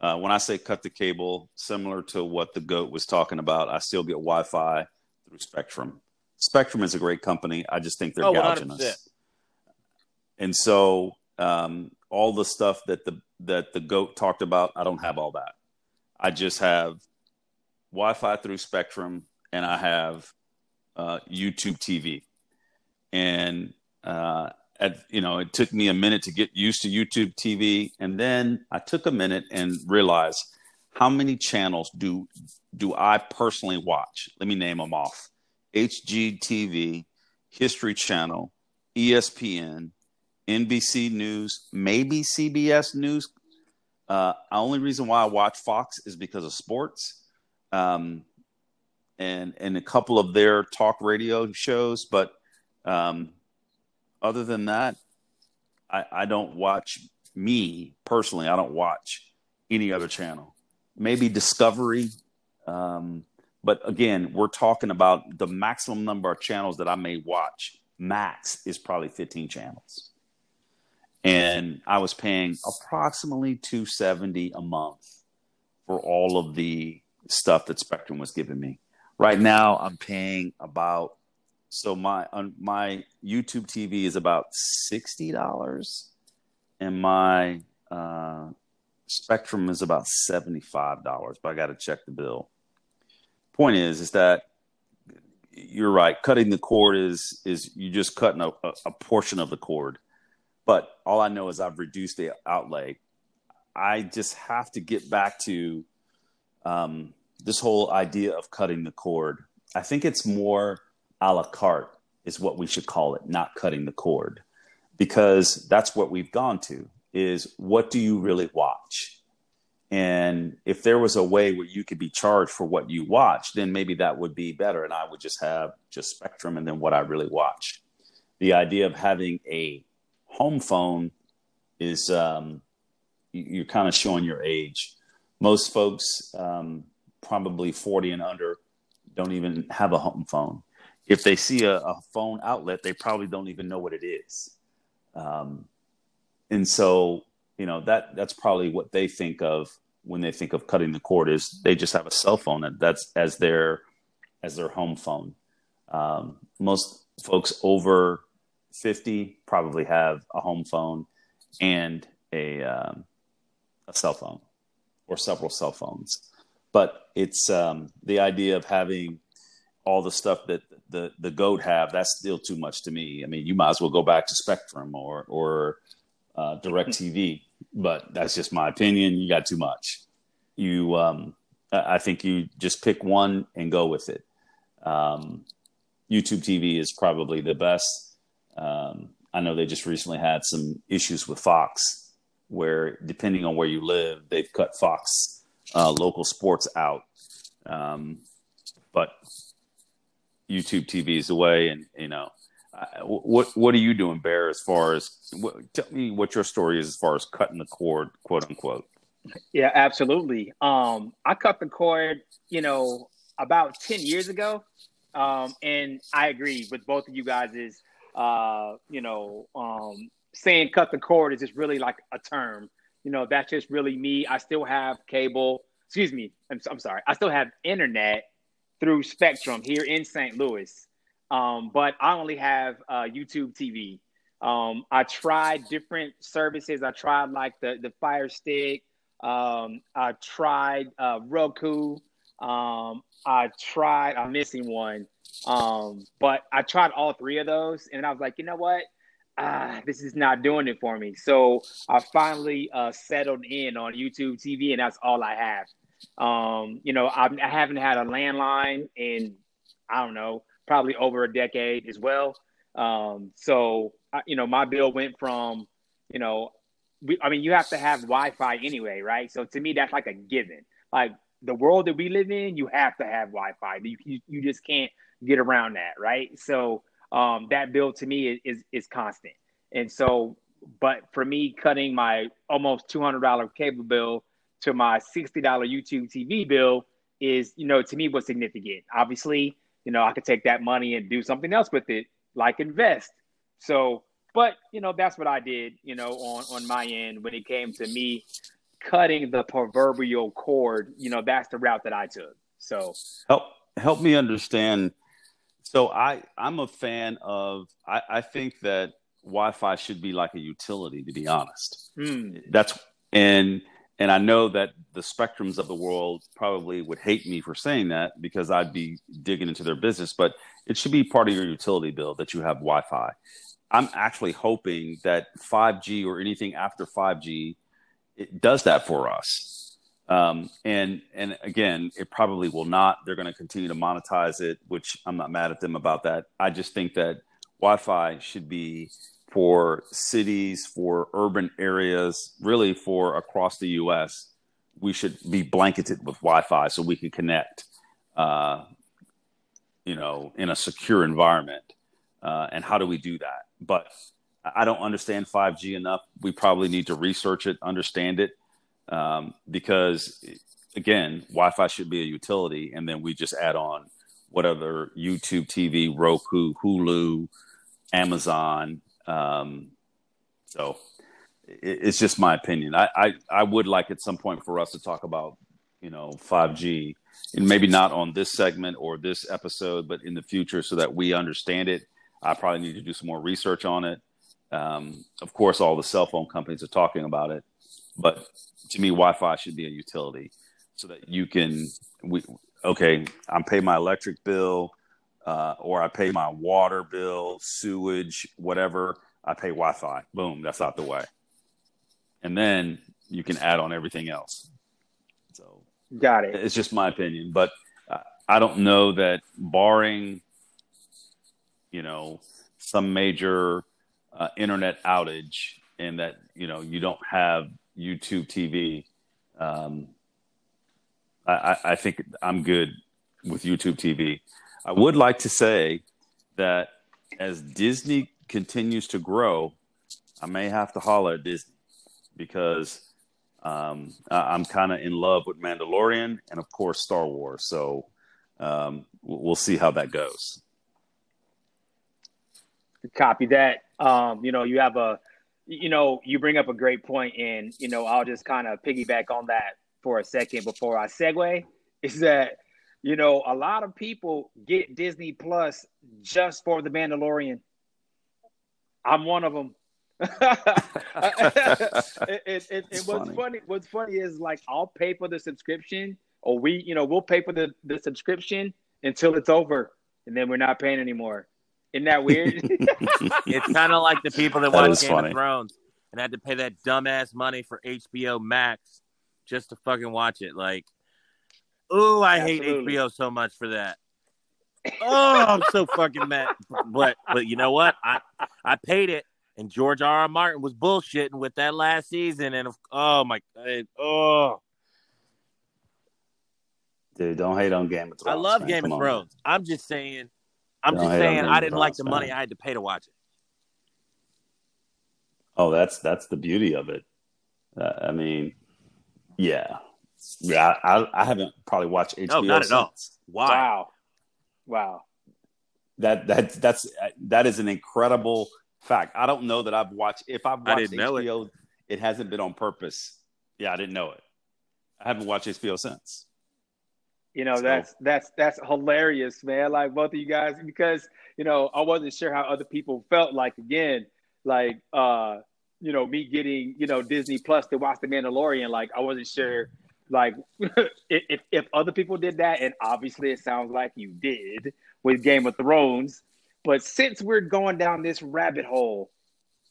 [SPEAKER 3] Uh, when I say cut the cable, similar to what the goat was talking about, I still get Wi-Fi through Spectrum. Spectrum is a great company. I just think they're oh, gouging 100%. us. And so um, all the stuff that the that the goat talked about, I don't have all that. I just have Wi-Fi through Spectrum, and I have uh, YouTube TV. And uh, at, you know, it took me a minute to get used to YouTube TV, and then I took a minute and realized how many channels do do I personally watch? Let me name them off: HGTV, History Channel, ESPN, NBC News, maybe CBS News. Uh, only reason why I watch Fox is because of sports, um, and and a couple of their talk radio shows. But um, other than that, I, I don't watch me personally. I don't watch any other channel. Maybe Discovery, um, but again, we're talking about the maximum number of channels that I may watch. Max is probably 15 channels and I was paying approximately 270 a month for all of the stuff that Spectrum was giving me. Right now, I'm paying about so my on my YouTube TV is about sixty dollars, and my uh, Spectrum is about seventy five dollars. But I got to check the bill. Point is, is that you're right. Cutting the cord is is you're just cutting a, a portion of the cord but all I know is I've reduced the outlay. I just have to get back to um, this whole idea of cutting the cord. I think it's more a la carte, is what we should call it, not cutting the cord, because that's what we've gone to. Is what do you really watch? And if there was a way where you could be charged for what you watch, then maybe that would be better. And I would just have just Spectrum and then what I really watch. The idea of having a home phone is um, you're kind of showing your age. Most folks, um, probably 40 and under, don't even have a home phone. If they see a, a phone outlet, they probably don't even know what it is. Um, and so, you know, that that's probably what they think of when they think of cutting the cord is they just have a cell phone and that's as their as their home phone. Um, most folks over 50 probably have a home phone and a um, a cell phone or several cell phones. But it's um, the idea of having all the stuff that the the goat have. That's still too much to me. I mean, you might as well go back to Spectrum or or uh, DirecTV. but that's just my opinion. You got too much. You, um, I think you just pick one and go with it. Um, YouTube TV is probably the best um, I know they just recently had some issues with Fox, where depending on where you live, they've cut Fox uh, local sports out. Um, but YouTube TV is away, and you know, what what are you doing, Bear? As far as what, tell me what your story is as far as cutting the cord, quote unquote.
[SPEAKER 1] Yeah, absolutely. Um, I cut the cord, you know, about ten years ago, um, and I agree with both of you guys. Is uh, you know, um, saying cut the cord is just really like a term. You know, that's just really me. I still have cable. Excuse me. I'm, I'm sorry. I still have internet through Spectrum here in St. Louis, um, but I only have uh, YouTube TV. Um, I tried different services. I tried like the the Fire Stick. Um, I tried uh, Roku. Um, I tried. I'm missing one. Um, but I tried all three of those, and I was like, you know what? Ah, this is not doing it for me. So I finally uh, settled in on YouTube TV, and that's all I have. Um, you know, I've, I haven't had a landline in I don't know, probably over a decade as well. Um, so you know, my bill went from, you know, we, I mean, you have to have Wi-Fi anyway, right? So to me, that's like a given. Like the world that we live in, you have to have Wi-Fi. You you, you just can't get around that, right? So um, that bill to me is, is is constant. And so, but for me, cutting my almost two hundred dollar cable bill to my sixty dollar YouTube TV bill is, you know, to me was significant. Obviously, you know, I could take that money and do something else with it, like invest. So, but you know, that's what I did, you know, on on my end when it came to me cutting the proverbial cord. You know, that's the route that I took. So
[SPEAKER 3] help help me understand. So I I'm a fan of. I, I think that Wi-Fi should be like a utility. To be honest,
[SPEAKER 1] mm.
[SPEAKER 3] that's and and I know that the spectrums of the world probably would hate me for saying that because I'd be digging into their business, but it should be part of your utility bill that you have Wi Fi. I'm actually hoping that 5G or anything after 5G it does that for us. Um, and and again, it probably will not. They're going to continue to monetize it, which I'm not mad at them about that. I just think that Wi-Fi should be for cities, for urban areas, really for across the U.S. We should be blanketed with Wi-Fi so we can connect, uh, you know, in a secure environment. Uh, and how do we do that? But I don't understand 5G enough. We probably need to research it, understand it, um, because again, Wi-Fi should be a utility, and then we just add on whatever YouTube TV, Roku, Hulu, Amazon, um, so it, it's just my opinion. I, I, I would like at some point for us to talk about, you know, 5G and maybe not on this segment or this episode, but in the future so that we understand it. I probably need to do some more research on it. Um, of course, all the cell phone companies are talking about it, but to me, Wi-Fi should be a utility so that you can. We okay. I'm paying my electric bill uh, or I pay my water bill, sewage, whatever. I pay Wi Fi. Boom, that's out the way. And then you can add on everything else. So,
[SPEAKER 1] got it.
[SPEAKER 3] It's just my opinion, but I don't know that barring, you know, some major uh, internet outage and that, you know, you don't have YouTube TV. Um, I, I think I'm good with YouTube TV. I would like to say that as Disney continues to grow, I may have to holler at Disney because um, I'm kind of in love with Mandalorian and, of course, Star Wars. So um, we'll see how that goes.
[SPEAKER 1] Copy that. Um, you know, you have a, you know, you bring up a great point, and you know, I'll just kind of piggyback on that for a second before I segue. Is that you know, a lot of people get Disney Plus just for the Mandalorian. I'm one of them. it, it, it, it what's funny. funny. What's funny is like I'll pay for the subscription, or we, you know, we'll pay for the, the subscription until it's over, and then we're not paying anymore. Isn't that weird?
[SPEAKER 2] it's kind of like the people that, that watch Game funny. of Thrones and had to pay that dumbass money for HBO Max just to fucking watch it. Like Oh, I Absolutely. hate HBO so much for that. Oh, I'm so fucking mad. But but you know what? I I paid it, and George R. R. Martin was bullshitting with that last season, and oh my god, oh.
[SPEAKER 3] Dude, don't hate on Game of Thrones.
[SPEAKER 2] I love
[SPEAKER 3] man.
[SPEAKER 2] Game Come of Thrones. On. I'm just saying, I'm don't just saying, I didn't Thrones, like the man. money I had to pay to watch it.
[SPEAKER 3] Oh, that's that's the beauty of it. Uh, I mean, yeah, yeah, I, I haven't probably watched HBO.
[SPEAKER 2] No, not at all.
[SPEAKER 1] Why? Wow, wow.
[SPEAKER 3] That that that's that is an incredible Fact. I don't know that I've watched. If I've
[SPEAKER 2] I
[SPEAKER 3] watched
[SPEAKER 2] didn't know
[SPEAKER 3] HBO, it.
[SPEAKER 2] it.
[SPEAKER 3] hasn't been on purpose. Yeah, I didn't know it. I haven't watched HBO since.
[SPEAKER 1] You know,
[SPEAKER 3] So-
[SPEAKER 1] that's that's that's hilarious, man. Like both of you guys, because you know, I wasn't sure how other people felt. Like again, like uh, you know, me getting you know Disney Plus to watch The Mandalorian. Like I wasn't sure, like if if- other people did that, and obviously it sounds like you did with Game of Thrones. But since we're going down this rabbit hole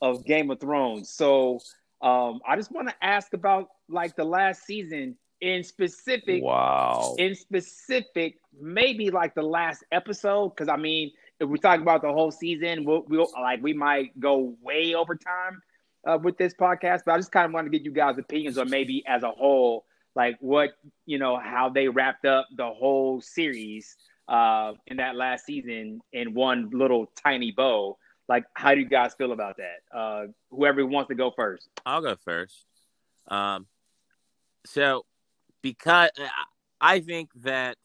[SPEAKER 1] of Game of Thrones, so um, I just want to ask about like the last season in specific
[SPEAKER 3] Wow.
[SPEAKER 1] in specific, maybe like the last episode, because I mean, if we talk about the whole season, we'll, we'll like we might go way over time uh, with this podcast. But I just kind of want to get you guys' opinions on maybe as a whole, like what you know, how they wrapped up the whole series uh, in that last season in one little tiny bow. Like, how do you guys feel about that? Uh, whoever wants to go first.
[SPEAKER 2] I'll go first. Um, so because I think that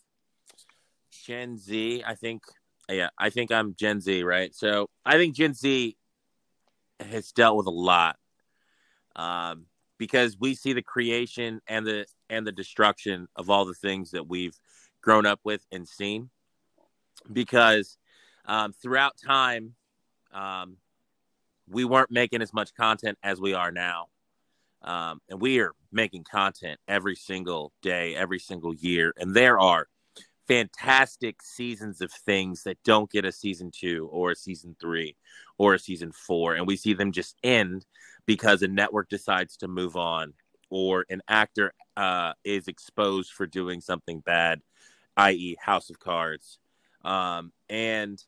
[SPEAKER 2] Gen Z, I think, yeah, I think I'm Gen Z, right? So I think Gen Z has dealt with a lot, um, because we see the creation and the and the destruction of all the things that we've grown up with and seen. Because um, throughout time, um, we weren't making as much content as we are now. Um, and we are making content every single day, every single year. And there are fantastic seasons of things that don't get a season two or a season three or a season four. And we see them just end because a network decides to move on or an actor uh, is exposed for doing something bad, i.e., House of Cards. Um, and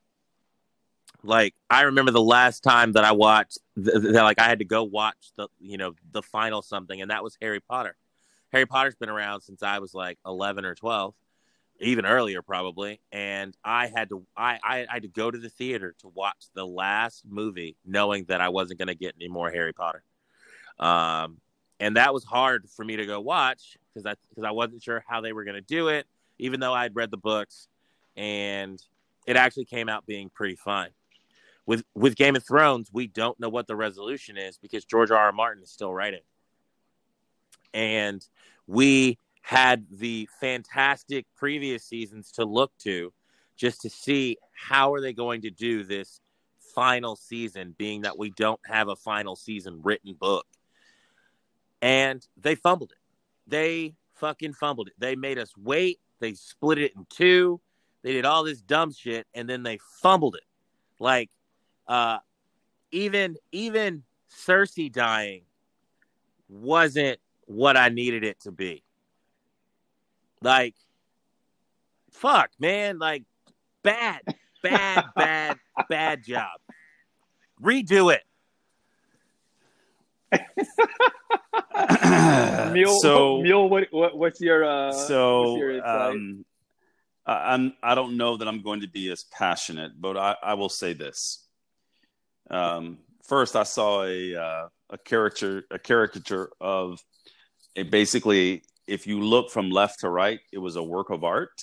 [SPEAKER 2] like I remember the last time that I watched th- th- like I had to go watch the you know the final something and that was Harry Potter. Harry Potter's been around since I was like 11 or 12, even earlier probably, and I had to I I, I had to go to the theater to watch the last movie knowing that I wasn't going to get any more Harry Potter. Um and that was hard for me to go watch because I because I wasn't sure how they were going to do it even though I'd read the books and it actually came out being pretty fun with with Game of Thrones, we don't know what the resolution is because George R. R. Martin is still writing, and we had the fantastic previous seasons to look to just to see how are they going to do this final season being that we don't have a final season written book. And they fumbled it. They fucking fumbled it. They made us wait. They split it in two. They did all this dumb shit and then they fumbled it. Like uh even even Cersei dying wasn't what I needed it to be. Like fuck, man, like bad, bad, bad, bad job. Redo it.
[SPEAKER 1] Mule,
[SPEAKER 3] so
[SPEAKER 1] Mule, what, what what's your uh, what's
[SPEAKER 3] so
[SPEAKER 1] your
[SPEAKER 3] um, I, I'm I don't know that I'm going to be as passionate, but I, I will say this. Um, first, I saw a uh, a caricature a caricature of a basically if you look from left to right, it was a work of art,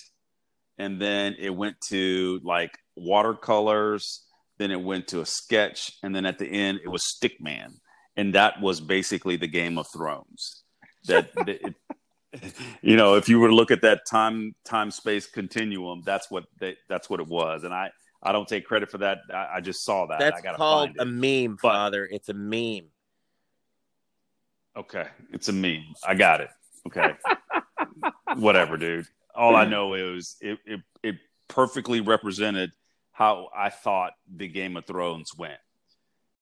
[SPEAKER 3] and then it went to like watercolors, then it went to a sketch, and then at the end it was Stickman, and that was basically the Game of Thrones. That, it, you know, if you were to look at that time time space continuum, that's what they, that's what it was. And I I don't take credit for that. I, I just saw that.
[SPEAKER 2] That's called a meme,
[SPEAKER 3] But-
[SPEAKER 2] father. It's a meme.
[SPEAKER 3] Okay, it's a meme. I got it. Okay, whatever, dude. All I know is it, it it perfectly represented how I thought the Game of Thrones went.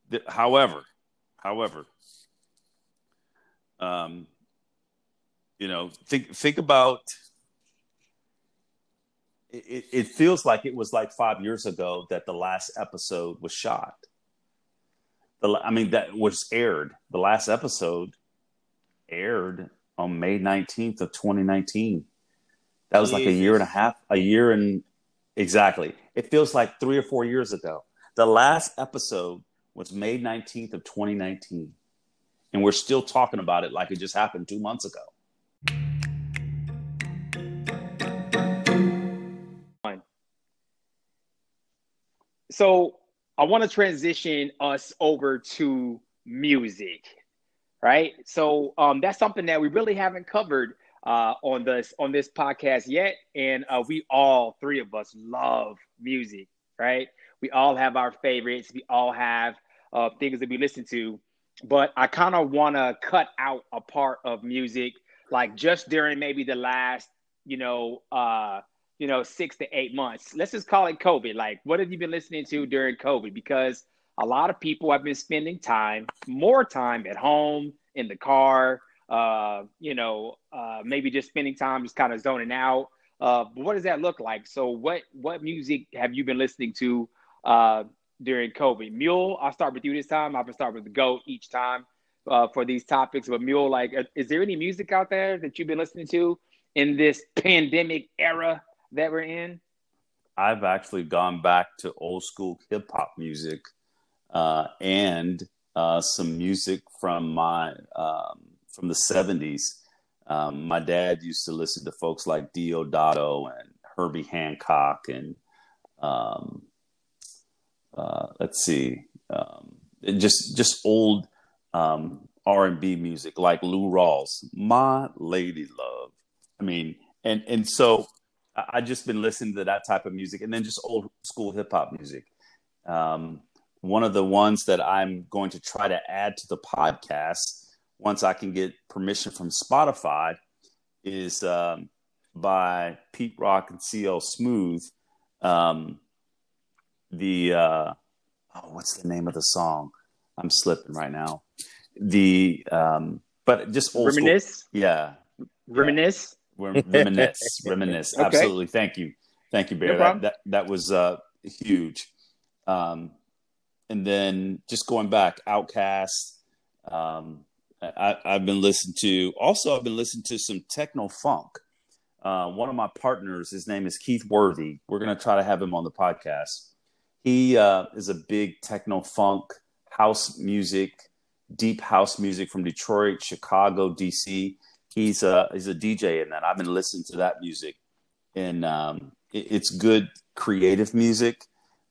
[SPEAKER 3] The- however, however, um, you know, think think about. It, it feels like it was like five years ago that the last episode was shot. The, I mean, that was aired. The last episode aired on May 19th of 2019. That was like a year and a half, a year and exactly. It feels like three or four years ago. The last episode was May 19th of 2019. And we're still talking about it like it just happened two months ago.
[SPEAKER 1] So I want to transition us over to music, right? So um, that's something that we really haven't covered uh, on this on this podcast yet, and uh, we all three of us love music, right? We all have our favorites. We all have uh, things that we listen to, but I kind of want to cut out a part of music, like just during maybe the last, you know, uh, you know, six to eight months. Let's just call it COVID. Like, what have you been listening to during COVID? Because a lot of people have been spending time, more time at home, in the car, uh, you know, uh, maybe just spending time just kind of zoning out. Uh, but what does that look like? So, what what music have you been listening to uh, during COVID? Mule, I'll start with you this time. I'll start with the GOAT each time uh, for these topics. But Mule, like, uh, is there any music out there that you've been listening to in this pandemic era that we're in?
[SPEAKER 3] I've actually gone back to old school hip hop music uh, and uh, some music from my um, from the '70s. Um, my dad used to listen to folks like Deodato and Herbie Hancock and um, uh, let's see, um, just just old um, R and B music like Lou Rawls, "My Lady Love." I mean, and and so I just been listening to that type of music, and then just old school hip hop music. Um, one of the ones that I'm going to try to add to the podcast once I can get permission from Spotify is um, by Pete Rock and CL Smooth. Um, the uh, oh, what's the name of the song? I'm slipping right now. The um, but just old
[SPEAKER 1] reminisce.
[SPEAKER 3] School. Yeah,
[SPEAKER 1] reminisce.
[SPEAKER 3] Yeah. Reminisce, reminisce. okay. Absolutely. Thank you, thank you, Bear. No that, that that was uh, huge. Um, and then just going back, OutKast. Um, I, have been listening to. Also, I've been listening to some techno funk. Uh, one of my partners, his name is Keith Worthy. We're going to try to have him on the podcast. He uh, is a big techno funk house music, deep house music from Detroit, Chicago, DC. He's a he's a DJ in that. I've been listening to that music, and um, it, it's good creative music.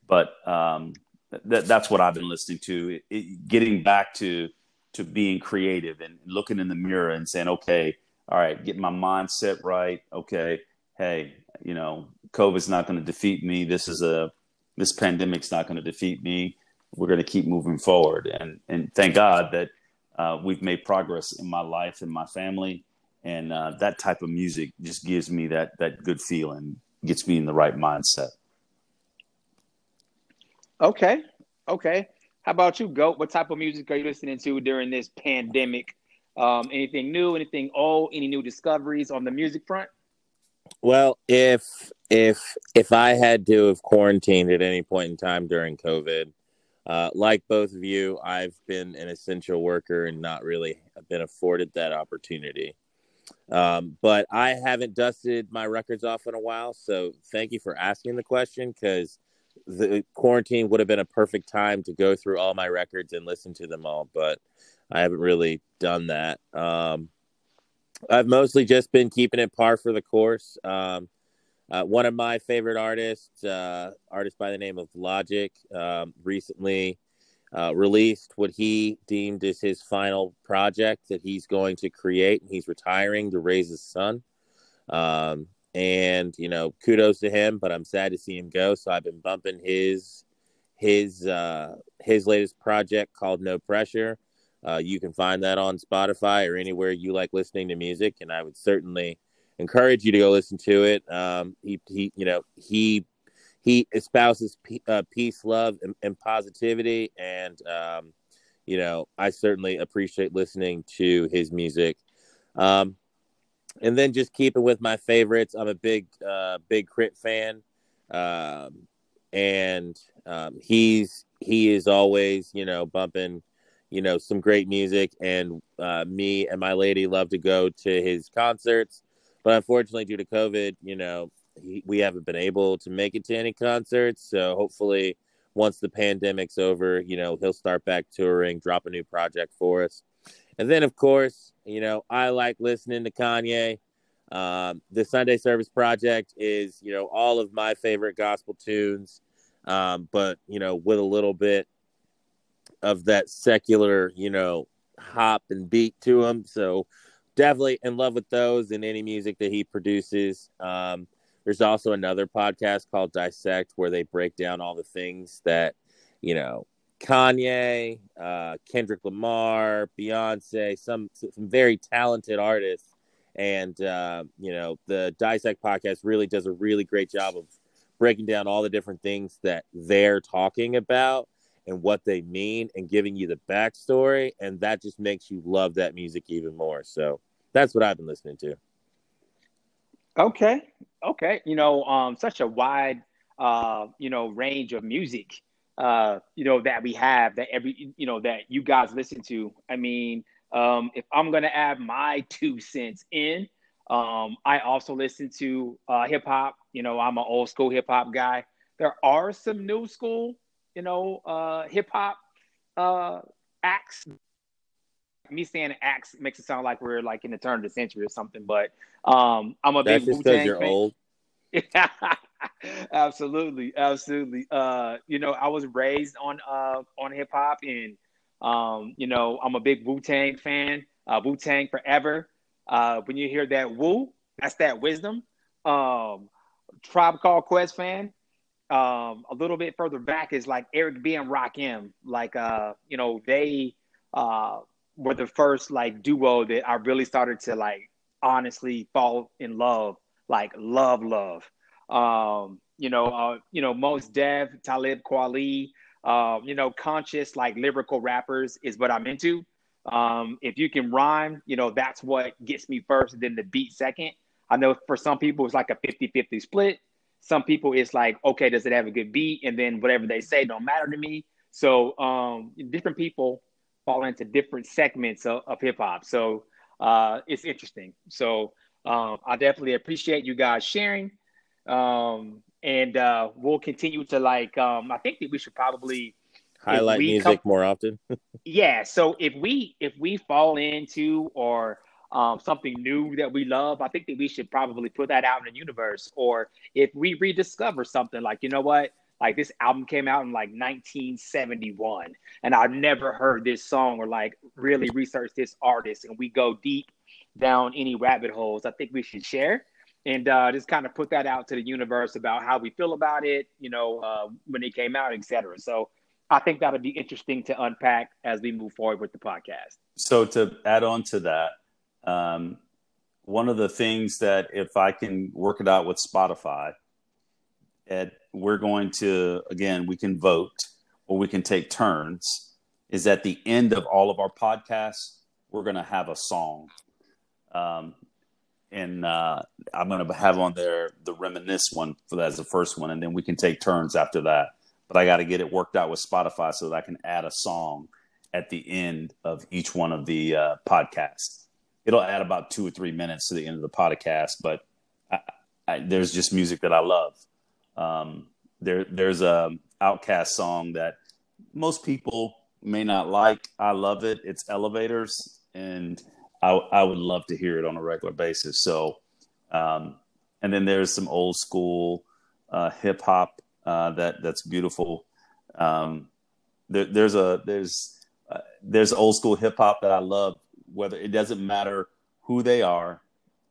[SPEAKER 3] But um, that, that's what I've been listening to. It, it, getting back to to being creative and looking in the mirror and saying, okay, all right, getting my mindset right. Okay, hey, you know, COVID's not going to defeat me. This is a this pandemic's not going to defeat me. We're going to keep moving forward, and and thank God that uh, we've made progress in my life and my family, and uh, that type of music just gives me that that good feeling, gets me in the right mindset.
[SPEAKER 1] Okay, okay. How about you, Goat? What type of music are you listening to during this pandemic? Um, anything new? Anything old? Any new discoveries on the music front?
[SPEAKER 2] Well, if if if I had to have quarantined at any point in time during COVID, uh, like both of you, I've been an essential worker and not really been afforded that opportunity. Um, but I haven't dusted my records off in a while, so thank you for asking the question because the quarantine would have been a perfect time to go through all my records and listen to them all. But I haven't really done that. Um, I've mostly just been keeping it par for the course. Um, uh, one of my favorite artists, uh, artist by the name of Logic, um, recently uh, released what he deemed as his final project that he's going to create, and he's retiring to raise his son. Um, and you know, kudos to him, but I'm sad to see him go. So I've been bumping his his uh, his latest project called No Pressure. Uh, you can find that on Spotify or anywhere you like listening to music, and I would certainly encourage you to go listen to it. Um, he, he, you know, he he espouses p- uh, peace, love, and, and positivity, and um, you know, I certainly appreciate listening to his music. Um, and then just keeping with my favorites, I'm a big, uh, Big K.R.I.T. fan, um, and um, he's he is always, you know, bumping you know, some great music. And uh, me and my lady love to go to his concerts. But unfortunately, due to COVID, you know, he, we haven't been able to make it to any concerts. So hopefully, once the pandemic's over, you know, he'll start back touring, drop a new project for us. And then, of course, you know, I like listening to Kanye. Um, the Sunday Service Project is, you know, all of my favorite gospel tunes um, but you know, with a little bit of that secular, you know, hop and beat to them. So definitely in love with those and any music that he produces. Um, there's also another podcast called Dissect where they break down all the things that, you know, Kanye, uh, Kendrick Lamar, Beyonce, some some very talented artists, and uh, you know the Dissect podcast really does a really great job of breaking down all the different things that they're talking about and what they mean, and giving you the backstory, and that just makes you love that music even more. So that's what I've been listening to.
[SPEAKER 1] Okay, okay, you know, um, such a wide, uh, you know, range of music uh, you know, that we have that every, you know, that you guys listen to. I mean, um, if I'm going to add my two cents in, um, I also listen to uh, hip hop. You know, I'm an old school hip hop guy. There are some new school, you know, uh, hip hop uh, acts. Me saying acts makes it sound like we're like in the turn of the century or something, but um, I'm a
[SPEAKER 2] That's
[SPEAKER 1] big
[SPEAKER 2] just because
[SPEAKER 1] Wu-Tang
[SPEAKER 2] you're
[SPEAKER 1] fan. absolutely, absolutely. Uh, you know, I was raised on uh on hip hop, and um, you know, I'm a big Wu Tang fan. Uh, Wu Tang forever. Uh, when you hear that Wu, that's that wisdom. Um, Tribe Called Quest fan. Um, a little bit further back is like Eric B and Rakim. Like, uh, you know, they uh were the first like duo that I really started to like honestly fall in love, like love, love. Um, you know, uh, you know, Mos Def, Talib Kweli, uh, you know, conscious like lyrical rappers is what I'm into. Um, if you can rhyme, you know, that's what gets me first, then the beat second. I know for some people it's like a 50-50 split. Some people it's like, okay, does it have a good beat? And then whatever they say don't matter to me. So um, different people fall into different segments of, of hip hop. So uh, it's interesting. So um, I definitely appreciate you guys sharing. Um, and uh, we'll continue to like, um, I think that we should probably
[SPEAKER 2] Highlight music
[SPEAKER 1] come-
[SPEAKER 2] more often.
[SPEAKER 1] yeah so if we if we fall into or um, something new that we love i think that we should probably put that out in the universe. Or if we rediscover something like you know what? Like this album came out in like 1971 and i've never heard this song or like really research this artist and we go deep down any rabbit holes i think we should share and uh, just kind of put that out to the universe about how we feel about it you know uh, when it came out etc so I think that would be interesting to unpack as we move forward with the podcast.
[SPEAKER 3] So to add on to that, um, one of the things that if I can work it out with Spotify, and we're going to again we can vote or we can take turns. Is at the end of all of our podcasts, we're going to have a song, um, and uh, I'm going to have on there the reminisce one for that as the first one, and then we can take turns after that but I got to get it worked out with Spotify so that I can add a song at the end of each one of the uh, podcasts. It'll add about two or three minutes to the end of the podcast, but I, I, there's just music that I love. Um, there, there's a OutKast song that most people may not like. I love it. It's Elevators, and I, I would love to hear it on a regular basis. So, um, and then there's some old school uh, hip hop uh, that that's beautiful. Um, there, there's a there's uh, there's old school hip hop that I love. Whether it doesn't matter who they are,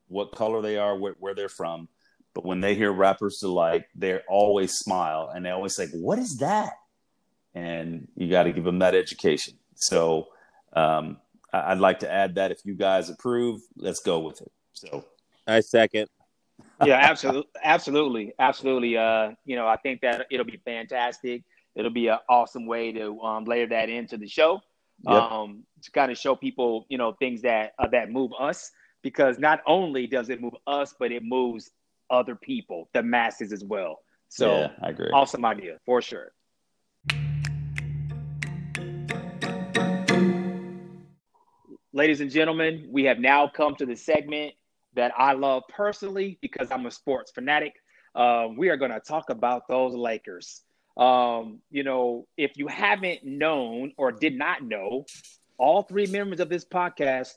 [SPEAKER 3] what color they are, where, they're from, but when they hear rappers alike, they always smile and they always say, "What is that?" And you got to give them that education. So um, I'd like to add that if you guys approve, let's go with it. So
[SPEAKER 2] I second.
[SPEAKER 1] yeah, absolutely, absolutely, absolutely. Uh, you know, I think that it'll be fantastic. It'll be an awesome way to um, layer that into the show,
[SPEAKER 3] Yep.
[SPEAKER 1] um, to kind of show people, you know, things that uh, that move us. Because not only does it move us, but it moves other people, the masses as well. So
[SPEAKER 3] yeah, I agree.
[SPEAKER 1] awesome idea for sure. Ladies and gentlemen, we have now come to the segment that I love personally because I'm a sports fanatic. Um, we are going to talk about those Lakers. Um, you know, if you haven't known or did not know, all three members of this podcast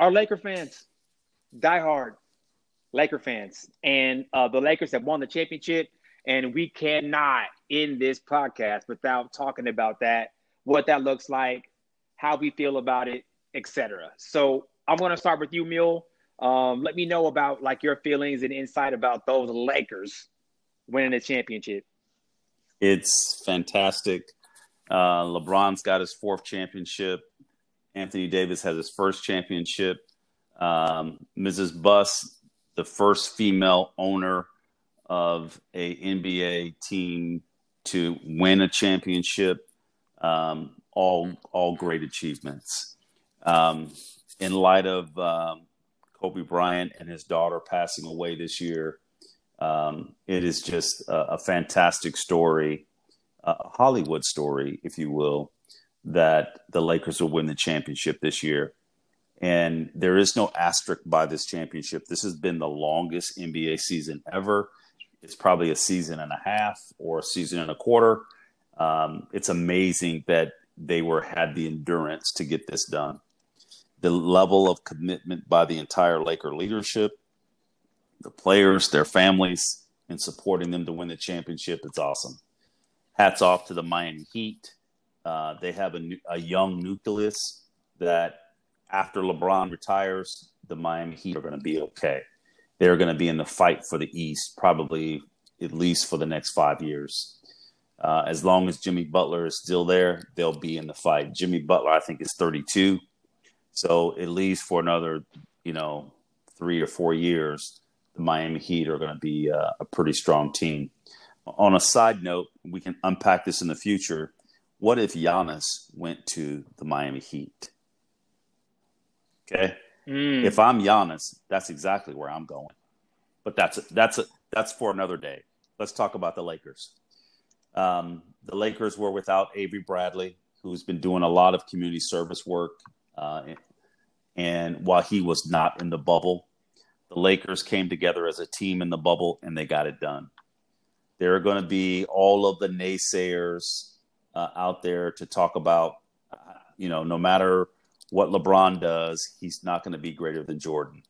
[SPEAKER 1] are Laker fans, diehard Laker fans, and uh, the Lakers have won the championship. And we cannot end this podcast without talking about that, what that looks like, how we feel about it, etc. So I'm going to start with you, Mule. Um, let me know about like your feelings and insight about those Lakers winning the championship.
[SPEAKER 3] It's fantastic. Uh, LeBron's got his fourth championship. Anthony Davis has his first championship. Um, Mrs. Buss, the first female owner of a NBA team to win a championship. Um, all all great achievements. Um, in light of um, Kobe Bryant and his daughter passing away this year, um, it is just a, a fantastic story, a Hollywood story, if you will, that the Lakers will win the championship this year. And there is no asterisk by this championship. This has been the longest NBA season ever. It's probably a season and a half or a season and a quarter. Um, it's amazing that they were had the endurance to get this done. The level of commitment by the entire Laker leadership, the players, their families, and supporting them to win the championship, it's awesome. Hats off to the Miami Heat. Uh, they have a, a young nucleus that after LeBron retires, the Miami Heat are going to be okay. They're going to be in the fight for the East, probably at least for the next five years. Uh, as long as Jimmy Butler is still there, they'll be in the fight. Jimmy Butler, I think, is 32. So at least for another, you know, three or four years, the Miami Heat are going to be uh, a pretty strong team. On a side note, we can unpack this in the future. What if Giannis went to the Miami Heat? Okay, mm. if I'm Giannis, that's exactly where I'm going. But that's that's a, that's for another day. Let's talk about the Lakers. Um, the Lakers were without Avery Bradley, who's been doing a lot of community service work. Uh, and while he was not in the bubble, the Lakers came together as a team in the bubble and they got it done. There are going to be all of the naysayers uh, out there to talk about, uh, you know, no matter what LeBron does, he's not going to be greater than Jordan.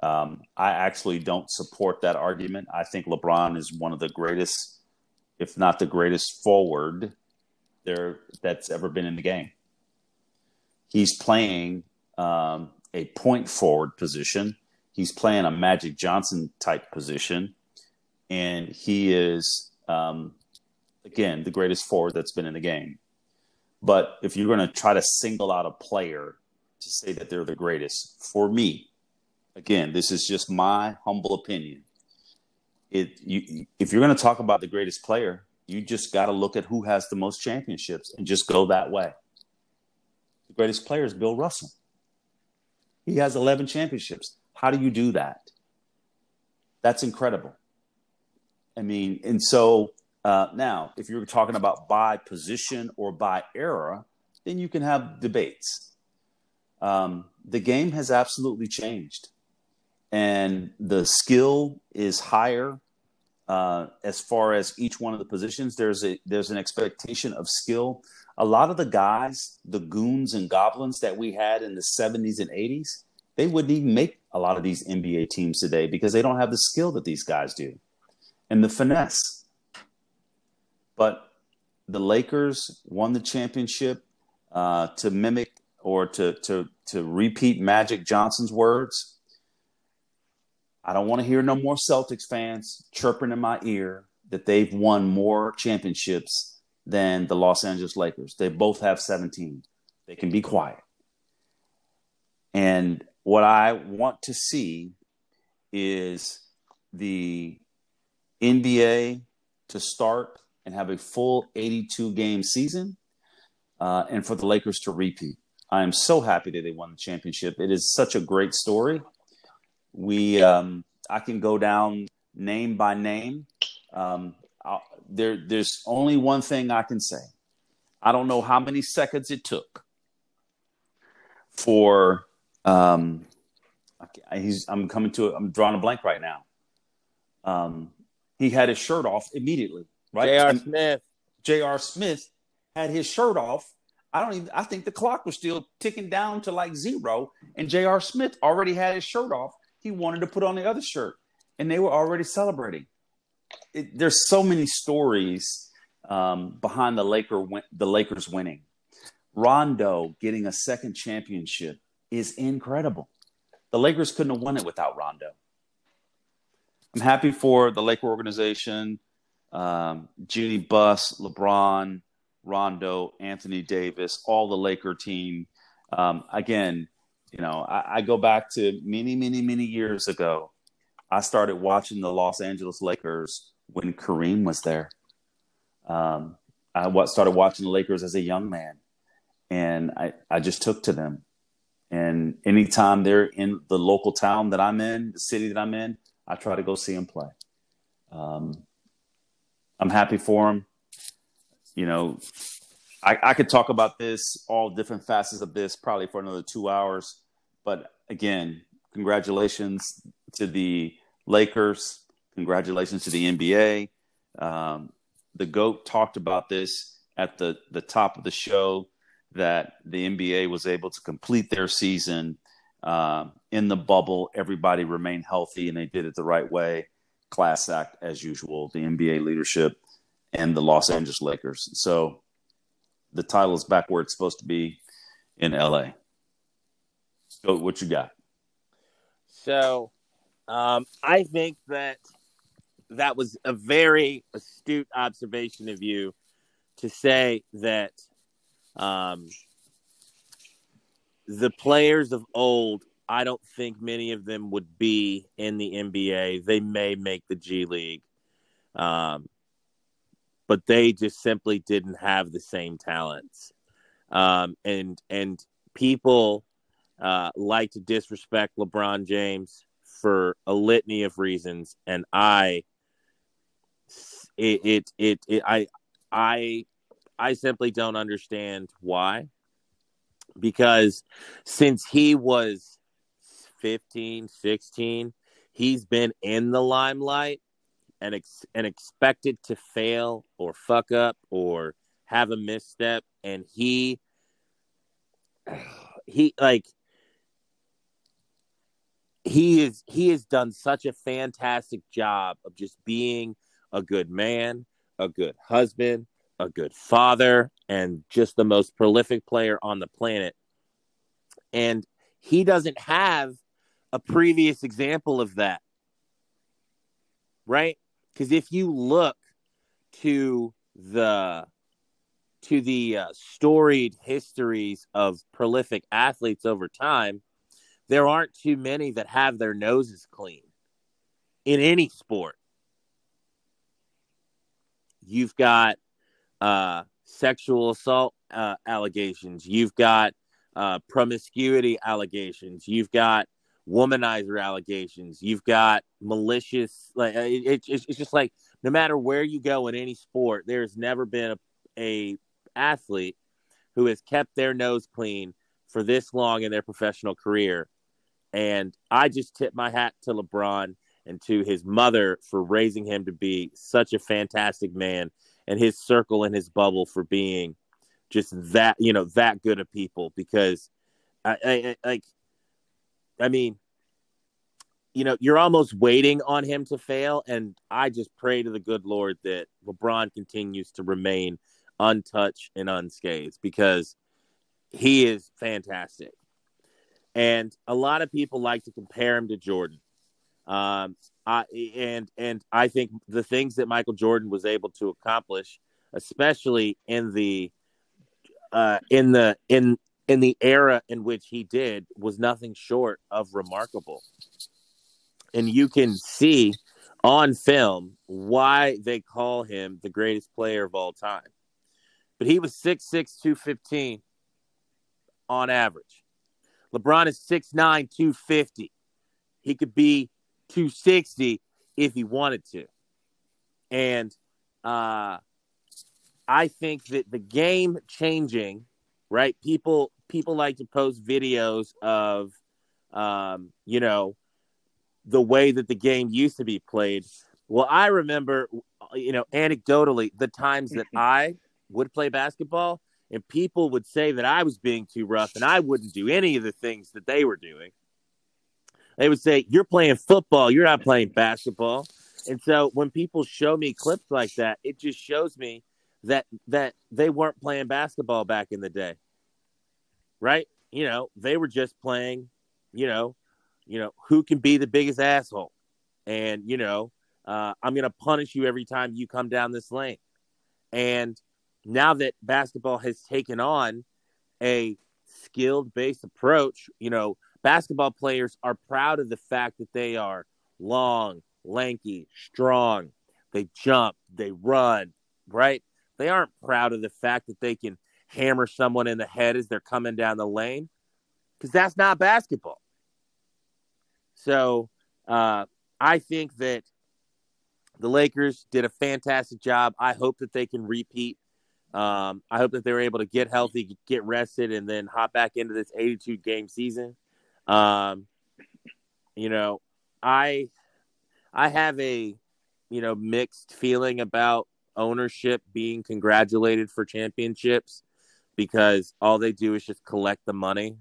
[SPEAKER 3] Um, I actually don't support that argument. I think LeBron is one of the greatest if not the greatest forward there that's ever been in the game. He's playing um, a point forward position. He's playing a Magic Johnson type position, and he is um, again the greatest forward that's been in the game. But if you're going to try to single out a player to say that they're the greatest, for me, again, this is just my humble opinion it you if you're going to talk about the greatest player, you just got to look at who has the most championships and just go that way. Greatest player is Bill Russell. He has 11 championships. How do you do that? That's incredible. I mean, and so uh, now, if you're talking about by position or by era, then you can have debates. Um, the game has absolutely changed and the skill is higher uh, as far as each one of the positions. There's a there's an expectation of skill. A lot of the guys, the goons and goblins that we had in the 70s and 80s, they wouldn't even make a lot of these NBA teams today because they don't have the skill that these guys do and the finesse. But the Lakers won the championship uh, to mimic or to to to repeat Magic Johnson's words I don't want to hear no more Celtics fans chirping in my ear that they've won more championships than the Los Angeles Lakers. They both have 17. They can be quiet. And what I want to see is the NBA to start and have a full 82 game season uh, and for the Lakers to repeat. I am so happy that they won the championship. It is such a great story we um, I can go down name by name. Um, there, there's only one thing I can say. I don't know how many seconds it took for. Um, he's. I'm coming to. I'm drawing a blank right now. Um, he had his shirt off immediately. Right,
[SPEAKER 2] J.R. Smith.
[SPEAKER 3] J.R. Smith had his shirt off. I don't even. I think the clock was still ticking down to like zero, and J.R. Smith already had his shirt off he wanted to put on the other shirt, and they were already celebrating. It, there's so many stories um, behind the Laker the Lakers winning. Rondo getting a second championship is incredible. The Lakers couldn't have won it without Rondo. I'm happy for the Laker organization, um, Jeanie Buss, LeBron, Rondo, Anthony Davis, all the Laker team. Um, again, you know, I, I, go back to many, many, many years ago. I started watching the Los Angeles Lakers when Kareem was there. Um, I started watching the Lakers as a young man, and I, I just took to them. And anytime they're in the local town that I'm in, the city that I'm in, I try to go see them play. Um, I'm happy for them. You know, I, I could talk about this, all different facets of this, probably for another two hours. But again, congratulations to the Lakers. Congratulations to the NBA. Um, the GOAT talked about this at the, the top of the show that the NBA was able to complete their season uh, in the bubble. Everybody remained healthy and they did it the right way. Class act as usual, the NBA leadership and the Los Angeles Lakers. So the title is back where it's supposed to be in LA. So what you got?
[SPEAKER 2] So um, I think that that was a very astute observation of you to say that um, the players of old, I don't think many of them would be in the NBA. They may make the G League. Um, but they just simply didn't have the same talents. Um, and and people uh, like to disrespect LeBron James for a litany of reasons, and I it it it, it I I I simply don't understand why. Because since he was 15, 16, he's been in the limelight and ex- and expected to fail or fuck up or have a misstep and he he like he is he has done such a fantastic job of just being a good man, a good husband, a good father and just the most prolific player on the planet. And he doesn't have a previous example of that. Right? Because if you look to the to the uh, storied histories of prolific athletes over time, there aren't too many that have their noses clean in any sport. You've got uh, sexual assault uh, allegations. You've got uh, promiscuity allegations. You've got womanizer allegations. You've got malicious. Like uh, it, it's it's just like no matter where you go in any sport, there's never been a, a athlete who has kept their nose clean for this long in their professional career. And I just tip my hat to LeBron and to his mother for raising him to be such a fantastic man and his circle and his bubble for being just that, you know, that good of people because I, I, I like I mean, you know, you're almost waiting on him to fail. And I just pray to the good Lord that LeBron continues to remain untouched and unscathed because he is fantastic. And a lot of people like to compare him to Jordan. Um, I, and and I think the things that Michael Jordan was able to accomplish, especially in the uh, in the in in the era in which he did was nothing short of remarkable. And you can see on film why they call him the greatest player of all time. But he was 6'6, 215 on average. LeBron is 6'9, 250. He could be 260 if he wanted to. And uh, I think that the game changing, right? People people like to post videos of, um, you know, the way that the game used to be played. Well, I remember, you know, anecdotally, the times that I would play basketball, and people would say that I was being too rough and I wouldn't do any of the things that they were doing. They would say, You're playing football, you're not playing basketball. And so when people show me clips like that, it just shows me that that they weren't playing basketball back in the day. Right? You know, they were just playing, you know, you know, who can be the biggest asshole. And, you know, uh, I'm going to punish you every time you come down this lane. And now that basketball has taken on a skilled based approach, you know, basketball players are proud of the fact that they are long, lanky, strong. They jump, they run, right? They aren't proud of the fact that they can hammer someone in the head as they're coming down the lane because that's not basketball. So uh, I think that the Lakers did a fantastic job. I hope that they can repeat. Um, I hope that they're able to get healthy, get rested, and then hop back into this 82 game season. Um, you know, I I have a you know mixed feeling about ownership being congratulated for championships because all they do is just collect the money.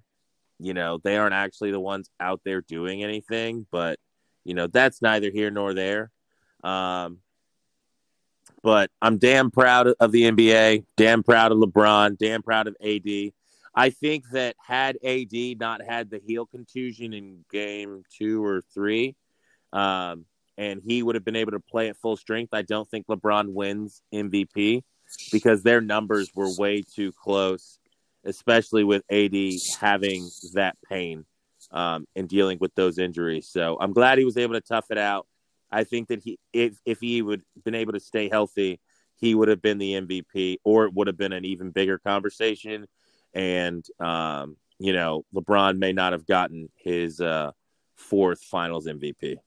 [SPEAKER 2] You know, they aren't actually the ones out there doing anything, but you know, that's neither here nor there. Um, but I'm damn proud of the NBA, damn proud of LeBron, damn proud of AD. I think that had AD not had the heel contusion in game two or three, um, and he would have been able to play at full strength, I don't think LeBron wins MVP because their numbers were way too close, especially with AD having that pain um, and dealing with those injuries. So I'm glad he was able to tough it out. I think that he, if if he would been able to stay healthy, he would have been the MVP, or it would have been an even bigger conversation. And um, you know, LeBron may not have gotten his uh, fourth Finals MVP.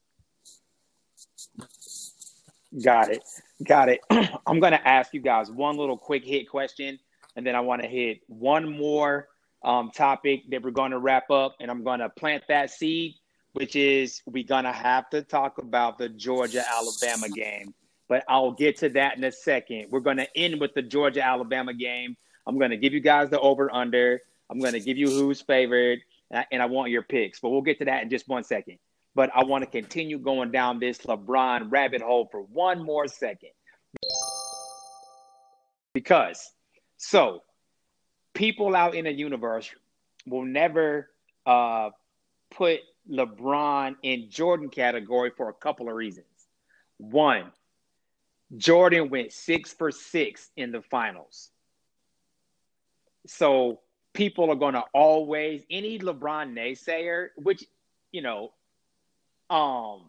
[SPEAKER 1] Got it. Got it. I'm going to ask you guys one little quick hit question, and then I want to hit one more um, topic that we're going to wrap up, and I'm going to plant that seed, which is we're to have to talk about the Georgia Alabama game. But I'll get to that in a second. We're to end with the Georgia Alabama game. I'm to give you guys the over under. I'm to give you who's favored, and I want your picks. But we'll get to that in just one second but I want to continue going down this LeBron rabbit hole for one more second. Because, so people out in the universe will never uh, put LeBron in Jordan category for a couple of reasons. One, Jordan went six for six in the finals. So people are going to always, any LeBron naysayer, which, you know, um,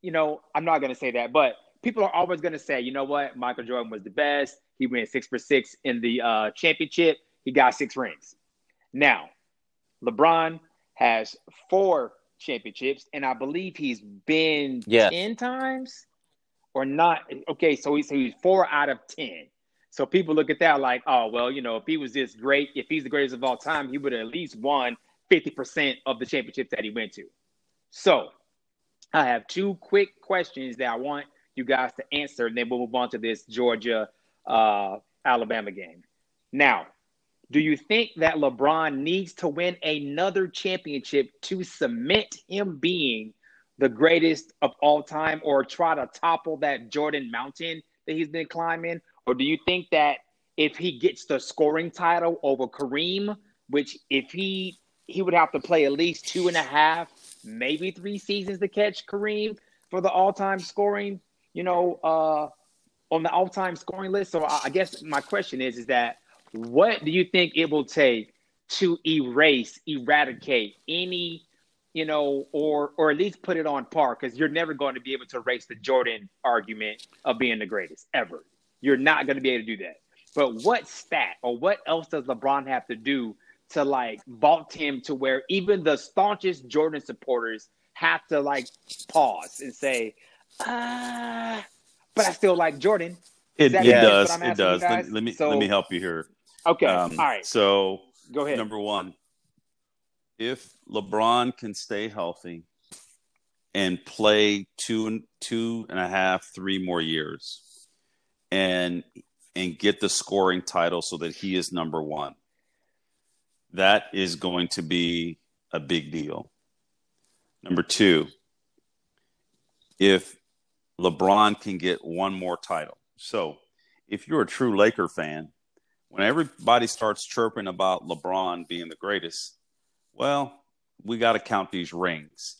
[SPEAKER 1] you know, I'm not gonna say that, but people are always gonna say, you know what, Michael Jordan was the best. He went six for six in the uh, championship. He got six rings. Now, LeBron has four championships, and I believe he's been yes. ten times or not. Okay, so he's, he's four out of ten. So people look at that like, oh well, you know, if he was this great, if he's the greatest of all time, he would have at least won fifty percent of the championships that he went to. So I have two quick questions that I want you guys to answer, and then we'll move on to this Georgia uh, Alabama game. Now, do you think that LeBron needs to win another championship to cement him being the greatest of all time or try to topple that Jordan mountain that he's been climbing? Or do you think that if he gets the scoring title over Kareem, which if he he would have to play at least two and a half maybe three seasons to catch Kareem for the all-time scoring, you know, uh, on the all-time scoring list. So I, I guess my question is, is that what do you think it will take to erase, eradicate any, you know, or or at least put it on par? Because you're never going to be able to erase the Jordan argument of being the greatest ever. You're not going to be able to do that. But what stat or what else does LeBron have to do to like vault him to where even the staunchest Jordan supporters have to like pause and say, ah, but I still like Jordan.
[SPEAKER 3] It, it does. It does. Let, let, me so, let me help you here.
[SPEAKER 1] Okay. Um, All right.
[SPEAKER 3] So
[SPEAKER 1] go ahead.
[SPEAKER 3] Number one, if LeBron can stay healthy and play two and two and a half, three more years, and and get the scoring title so that he is number one that is going to be a big deal. Number two, if LeBron can get one more title. So, if you're a true Laker fan, when everybody starts chirping about LeBron being the greatest, well, we got to count these rings.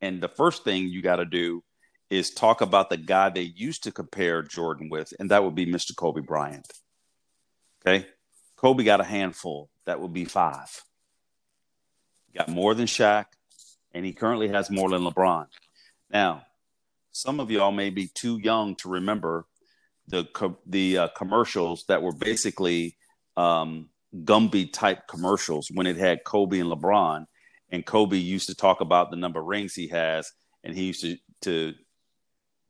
[SPEAKER 3] And the first thing you got to do is talk about the guy they used to compare Jordan with, and that would be Mr. Kobe Bryant. Okay. Kobe got a handful. That would be five. got more than Shaq, and he currently has more than LeBron. Now, some of y'all may be too young to remember the the uh, commercials that were basically um, Gumby type commercials when it had Kobe and LeBron, and Kobe used to talk about the number of rings he has, and he used to to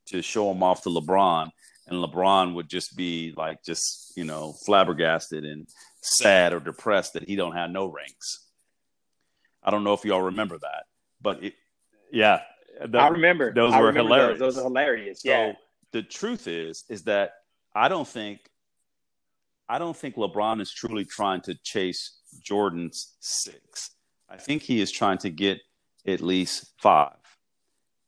[SPEAKER 3] to show him off to LeBron, and LeBron would just be like just you know flabbergasted and sad or depressed that he don't have no rings. I don't know if y'all remember that, but it, yeah,
[SPEAKER 1] the, I remember
[SPEAKER 3] those
[SPEAKER 1] I
[SPEAKER 3] were
[SPEAKER 1] remember
[SPEAKER 3] hilarious.
[SPEAKER 1] Those. those are hilarious.
[SPEAKER 3] So
[SPEAKER 1] yeah.
[SPEAKER 3] The truth is, is that I don't think, I don't think LeBron is truly trying to chase Jordan's six. I think he is trying to get at least five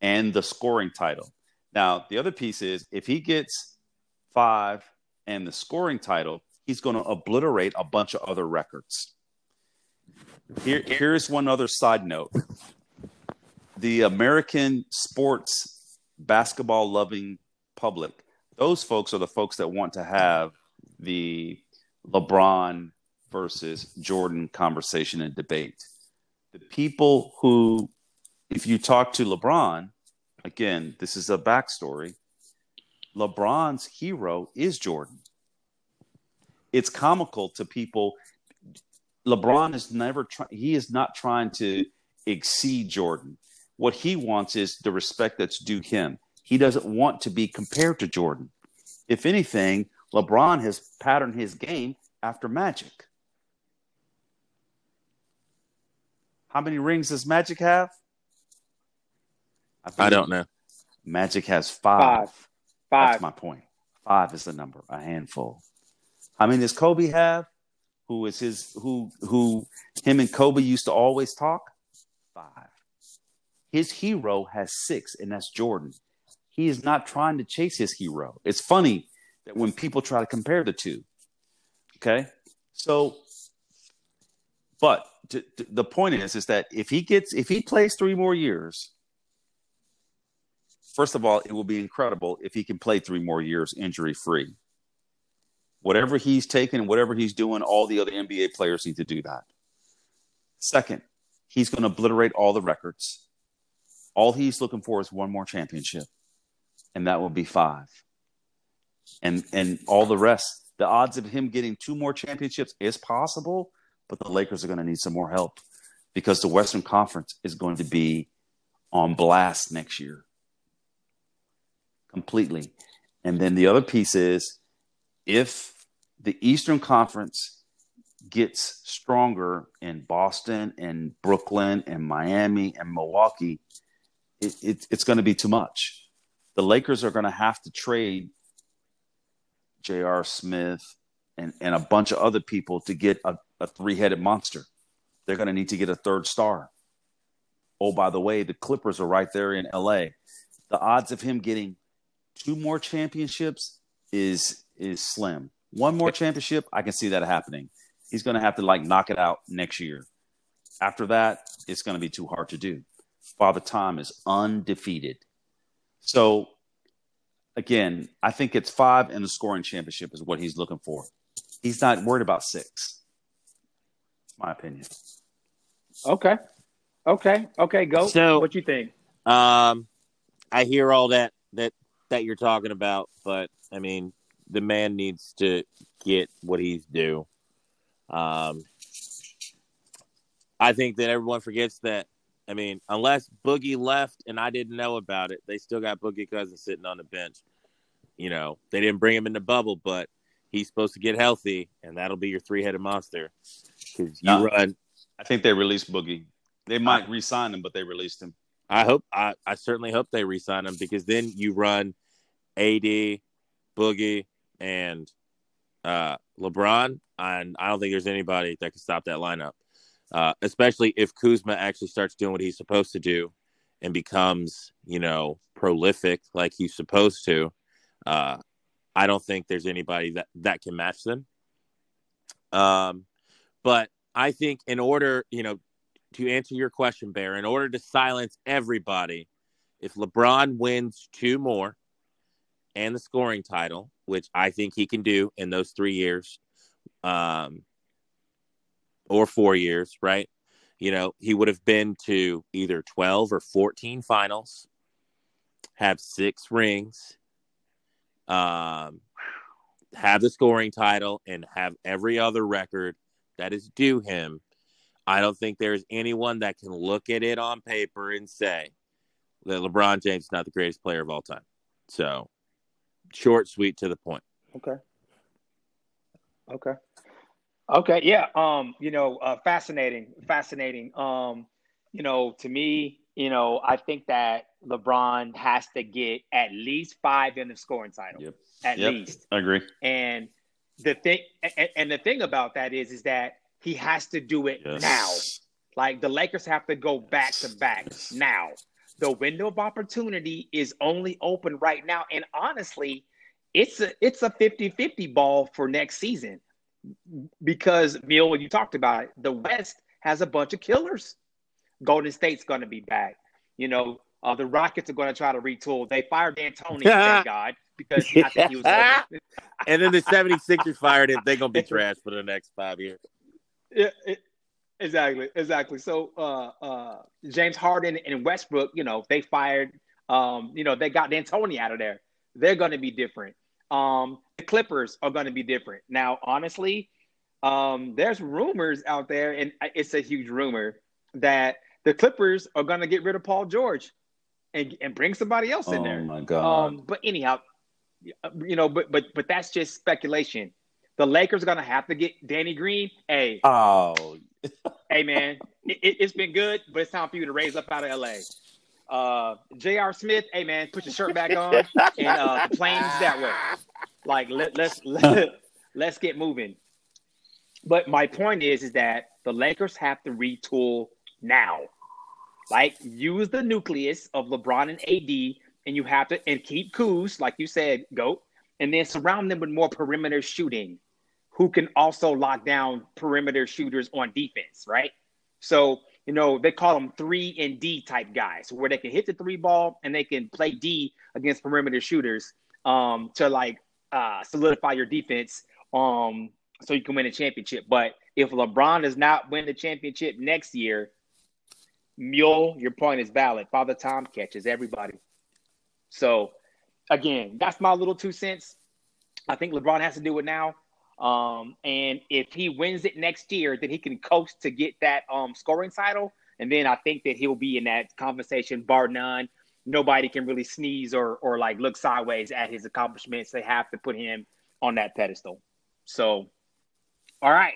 [SPEAKER 3] and the scoring title. Now, the other piece is if he gets five and the scoring title, he's going to obliterate a bunch of other records. Here, here's one other side note the American sports basketball loving public, those folks are the folks that want to have the LeBron versus Jordan conversation and debate. The people who, if you talk to LeBron, again, this is a backstory. LeBron's hero is Jordan. It's comical to people. LeBron is never trying, he is not trying to exceed Jordan. What he wants is the respect that's due him. He doesn't want to be compared to Jordan. If anything, LeBron has patterned his game after Magic. How many rings does Magic have?
[SPEAKER 2] I, I don't know.
[SPEAKER 3] Magic has five.
[SPEAKER 1] Five. Five.
[SPEAKER 3] That's my point. Five is the number, a handful. How many does Kobe have? Who is his who who him and Kobe used to always talk? Five. His hero has six, and that's Jordan. He is not trying to chase his hero. It's funny that when people try to compare the two. Okay. So, but the point is, is that if he gets, if he plays three more years, first of all, it will be incredible if he can play three more years injury free. Whatever he's taking, whatever he's doing, all the other NBA players need to do that. Second, he's going to obliterate all the records. All he's looking for is one more championship, and that will be five. And and all the rest, the odds of him getting two more championships is possible, but the Lakers are going to need some more help because the Western Conference is going to be on blast next year. Completely. And then the other piece is if the Eastern Conference gets stronger in Boston and Brooklyn and Miami and Milwaukee, it, it, it's going to be too much. The Lakers are going to have to trade J.R. Smith and, and a bunch of other people to get a, a three headed monster. They're going to need to get a third star. Oh, by the way, the Clippers are right there in LA. The odds of him getting two more championships is is slim. One more championship, I can see that happening. He's going to have to like knock it out next year. After that, it's going to be too hard to do. Father Time is undefeated. So, again, I think it's five and the scoring championship is what he's looking for. He's not worried about six. My opinion.
[SPEAKER 1] Okay. Okay. Okay. Go.
[SPEAKER 2] So-
[SPEAKER 1] what you think?
[SPEAKER 2] Um, I hear all that that that you're talking about, but I mean, the man needs to get what he's due. Um, I think that everyone forgets that. I mean, unless Boogie left and I didn't know about it, they still got Boogie Cousins sitting on the bench. You know, they didn't bring him in the bubble, but he's supposed to get healthy, and that'll be your three-headed monster. Because you run.
[SPEAKER 3] I think they released Boogie. They might re-sign him, but they released him.
[SPEAKER 2] I hope. I, I certainly hope they re-sign him because then you run AD, Boogie, and uh, LeBron, and I don't think there's anybody that can stop that lineup. Uh, especially if Kuzma actually starts doing what he's supposed to do and becomes, you know, prolific like he's supposed to, uh, I don't think there's anybody that that can match them. Um, but I think in order, you know, to answer your question, Bear, in order to silence everybody, if LeBron wins two more and the scoring title, which I think he can do in those three years, um, or four years, right? You know, he would have been to either 12 or 14 finals, have six rings, um, have the scoring title, and have every other record that is due him. I don't think there's anyone that can look at it on paper and say that LeBron James is not the greatest player of all time. So, short, sweet, to the point.
[SPEAKER 1] Okay. Okay. Okay. Yeah. Um. You know, uh, fascinating. Fascinating. Um. You know, to me, you know, I think that LeBron has to get at least five in the scoring title.
[SPEAKER 3] Yep.
[SPEAKER 1] At
[SPEAKER 3] Yep.
[SPEAKER 1] least.
[SPEAKER 3] I agree.
[SPEAKER 1] And the thing, and, and the thing about that is, is that he has to do it
[SPEAKER 3] Yes.
[SPEAKER 1] now. Like the Lakers have to go back to back
[SPEAKER 3] Yes.
[SPEAKER 1] now. The window of opportunity is only open right now. And honestly, it's a it's a 50-50 ball for next season. Because Neil, when you talked about it, the West has a bunch of killers. Golden State's gonna be back. You know, uh, the Rockets are gonna try to retool. They fired D'Antoni, thank God, because I think he was
[SPEAKER 2] And then the 76ers fired him. They're going to be trash for the next five years.
[SPEAKER 1] Yeah, it, exactly, exactly. So uh, uh, James Harden and Westbrook, you know, they fired. Um, you know, they got D'Antoni out of there. They're going to be different. Um, Clippers are going to be different. Now, honestly, um, there's rumors out there, and it's a huge rumor that the Clippers are going to get rid of Paul George and and bring somebody else in
[SPEAKER 3] Oh
[SPEAKER 1] there.
[SPEAKER 3] my god.
[SPEAKER 1] Um, but anyhow, you know, but but but that's just speculation. The Lakers are gonna have to get Danny Green. Hey,
[SPEAKER 3] oh,
[SPEAKER 1] hey, man, it, it, has been good, but it's time for you to raise up out of LA. Uh, J.R. Smith, hey man, put your shirt back on, and uh, the planes that way. Like let, let's let, let's get moving. But my point is, is that the Lakers have to retool now. Like use the nucleus of LeBron and AD, and you have to and keep Kuz, like you said, goat, and then surround them with more perimeter shooting, who can also lock down perimeter shooters on defense, right? So you know they call them three and D type guys, where they can hit the three ball and they can play D against perimeter shooters um, to like uh, solidify your defense um, so you can win a championship. But if LeBron does not win the championship next year, Mule, your point is valid. Father Tom catches everybody. So, again, that's my little two cents. I think LeBron has to do it now. Um, and if he wins it next year, then he can coast to get that um, scoring title. And then I think that he'll be in that conversation, bar none. Nobody can really sneeze or or like look sideways at his accomplishments. They have to put him on that pedestal. So, all right.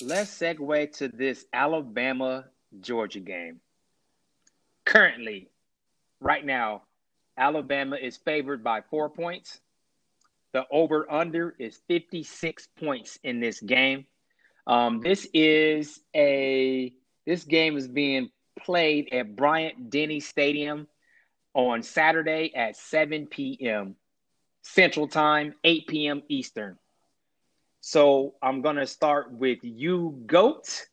[SPEAKER 1] Let's segue to this Alabama Georgia game. Currently, right now, Alabama is favored by four points. The over under is 56 points in this game. Um, this is a this game is being played at Bryant Denny Stadium on Saturday at 7 p.m. Central Time, 8 p.m. Eastern. So I'm gonna start with you, Goat,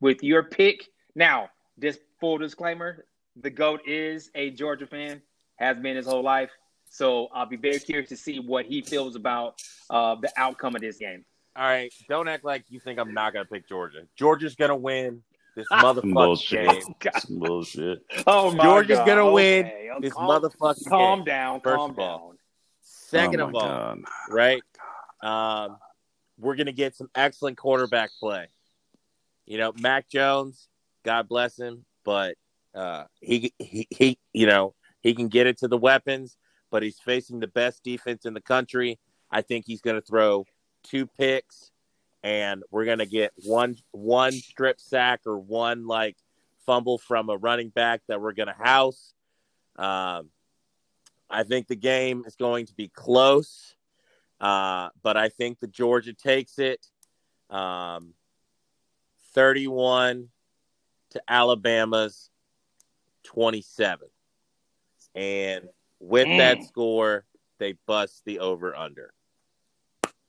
[SPEAKER 1] with your pick. Now, this full disclaimer: the Goat is a Georgia fan, has been his whole life. So I'll be very curious to see what he feels about uh, the outcome of this game.
[SPEAKER 2] All right, don't act like you think I'm not gonna pick Georgia. Georgia's gonna win this motherfucking
[SPEAKER 3] bullshit.
[SPEAKER 2] game.
[SPEAKER 3] Some bullshit.
[SPEAKER 1] Oh my
[SPEAKER 2] Georgia's
[SPEAKER 1] God.
[SPEAKER 2] gonna win
[SPEAKER 1] Okay.
[SPEAKER 2] this
[SPEAKER 1] calm,
[SPEAKER 2] motherfucking
[SPEAKER 1] Calm
[SPEAKER 2] game.
[SPEAKER 1] down.
[SPEAKER 2] First
[SPEAKER 1] calm
[SPEAKER 2] of all.
[SPEAKER 1] down.
[SPEAKER 2] Second
[SPEAKER 3] Oh
[SPEAKER 2] of
[SPEAKER 3] my
[SPEAKER 2] all,
[SPEAKER 3] God.
[SPEAKER 2] right? Um, we're gonna get some excellent quarterback play. You know, Mac Jones, God bless him, but uh, he, he he you know he can get it to the weapons, but he's facing the best defense in the country. I think he's gonna throw two picks, and we're gonna get one one strip sack or one like fumble from a running back that we're gonna house. Um, I think the game is going to be close. Uh, but I think the Georgia takes it um, 31 to Alabama's 27. And with mm. that score, they bust the over under.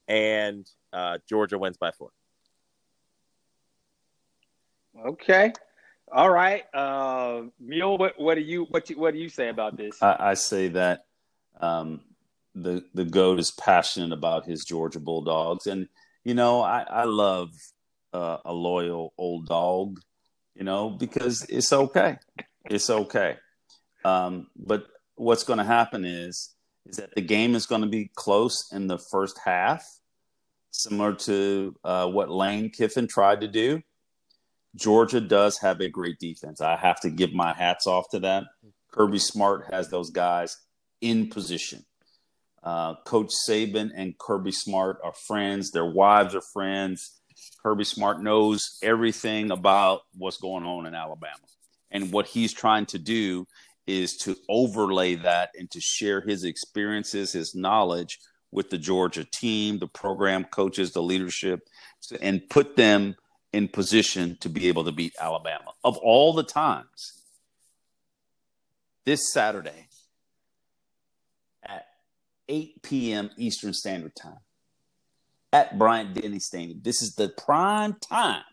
[SPEAKER 2] And uh, Georgia wins by four.
[SPEAKER 1] Okay. All right. Uh, Mule, what, what do you what you, what do you say about this?
[SPEAKER 3] I, I say that um, the the goat is passionate about his Georgia Bulldogs, and you know I, I love uh, a loyal old dog, you know, because it's okay, it's okay. Um, but what's going to happen is is that the game is going to be close in the first half, similar to uh, what Lane Kiffin tried to do. Georgia does have a great defense. I have to give my hats off to that. Kirby Smart has those guys in position. Uh, Coach Saban and Kirby Smart are friends. Their wives are friends. Kirby Smart knows everything about what's going on in Alabama. And what he's trying to do is to overlay that and to share his experiences, his knowledge with the Georgia team, the program coaches, the leadership, and put them in position to be able to beat Alabama. Of all the times, this Saturday, at 8 p.m. Eastern Standard Time at Bryant Denny Stadium. This is the prime time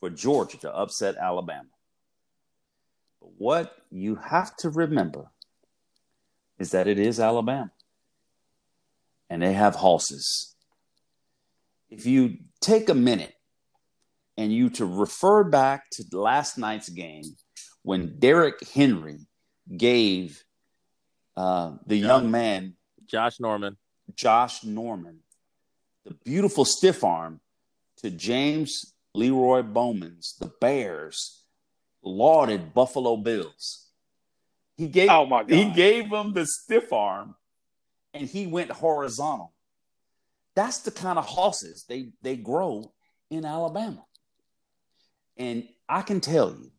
[SPEAKER 3] for Georgia to upset Alabama. But what you have to remember is that it is Alabama and they have horses. If you take a minute and you to refer back to last night's game when Derrick Henry gave uh, the young man
[SPEAKER 2] Josh Norman.
[SPEAKER 3] Josh Norman, the beautiful stiff arm to James Leroy Bowman's, the Bears, lauded Buffalo Bills. He gave oh my God. he gave him the stiff arm and he went horizontal. That's the kind of horses they, they grow in Alabama. And I can tell you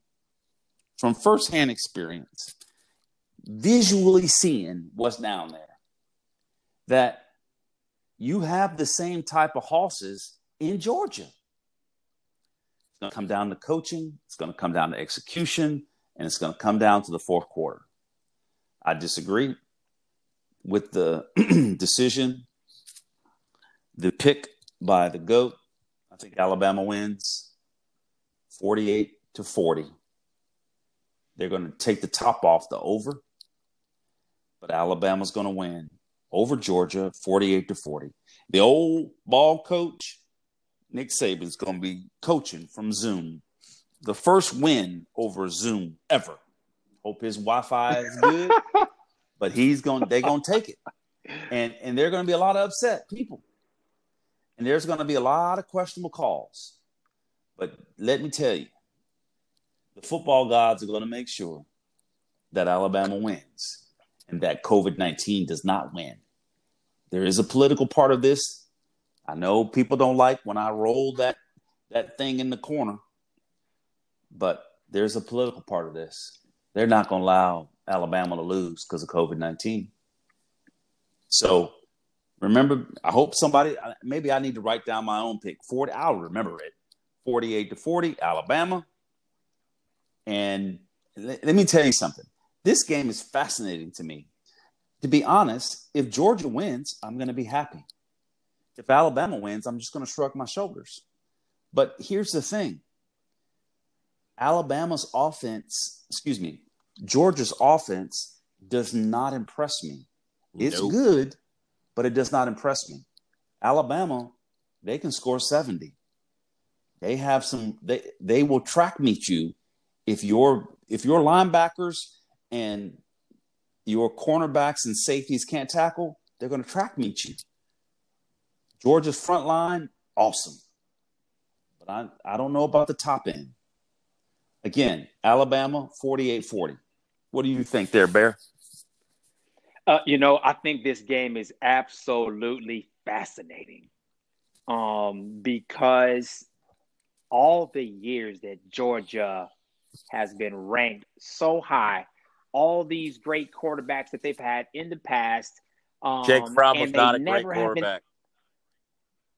[SPEAKER 3] from firsthand experience, visually seeing what's down there, that you have the same type of horses in Georgia. Going to come down to coaching, it's going to come down to execution, and it's going to come down to the fourth quarter. I disagree with the decision, the pick by the GOAT. I think Alabama wins 48 to 40. They're going to take the top off the over, but Alabama's going to win over Georgia 48 to 40. The old ball coach, Nick Saban's going to be coaching from Zoom. The first win over Zoom ever. Hope his Wi-Fi is good, but he's going. They're going to take it, and and there are going to be a lot of upset people, and there's going to be a lot of questionable calls. But let me tell you, the football gods are going to make sure that Alabama wins and that COVID 19 does not win. There is a political part of this. I know people don't like when I roll that that thing in the corner, but there's a political part of this. They're not going to allow Alabama to lose because of COVID 19. So remember, I hope somebody, maybe I need to write down my own pick. 40, I'll remember it. 48 to 40, Alabama. And let, let me tell you something. This game is fascinating to me to be honest, if Georgia wins, I'm going to be happy. If Alabama wins, I'm just going to shrug my shoulders. But here's the thing Alabama's offense, excuse me, Georgia's offense does not impress me. It's nope. good, but it does not impress me. Alabama, they can score 70. They have some they they will track meet you if your if your linebackers and your cornerbacks and safeties can't tackle, they're going to track meet you. Georgia's front line, awesome. But I, I don't know about the top end. Again, Alabama, 48 40. What do you think there, Bear?
[SPEAKER 1] Uh, you know, I think this game is absolutely fascinating um, because all the years that Georgia has been ranked so high all these great quarterbacks that they've had in the past.
[SPEAKER 2] Um, Jake Fromm was not a great quarterback.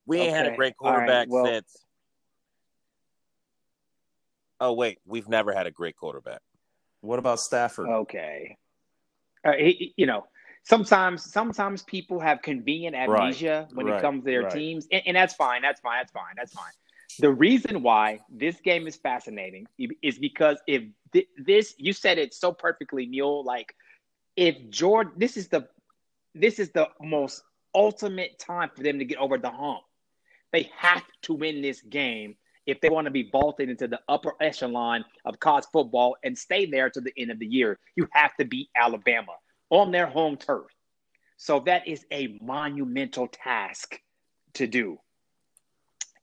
[SPEAKER 2] Been... We ain't okay. had a great quarterback right. well, since. Oh wait, we've never had a great quarterback.
[SPEAKER 3] What about Stafford?
[SPEAKER 1] Okay. Uh, he, you know, sometimes sometimes people have convenient amnesia
[SPEAKER 3] Right,
[SPEAKER 1] when
[SPEAKER 3] right,
[SPEAKER 1] it comes to their
[SPEAKER 3] right.
[SPEAKER 1] teams, and, and that's fine. That's fine. That's fine. That's fine. The reason why this game is fascinating is because if thi- this, you said it so perfectly, Mule. Like if George, this is the this is the most ultimate time for them to get over the hump. They have to win this game if they want to be vaulted into the upper echelon of college football and stay there to the end of the year. You have to beat Alabama on their home turf. So that is a monumental task to do.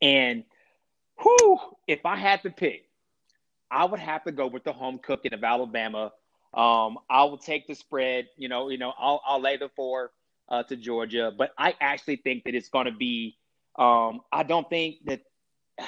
[SPEAKER 1] And whew, if I had to pick, I would have to go with the home cooking of Alabama. Um, I will take the spread. You know, you know, I'll, I'll lay the four uh, to Georgia, but I actually think that it's going to be. Um, I don't think that.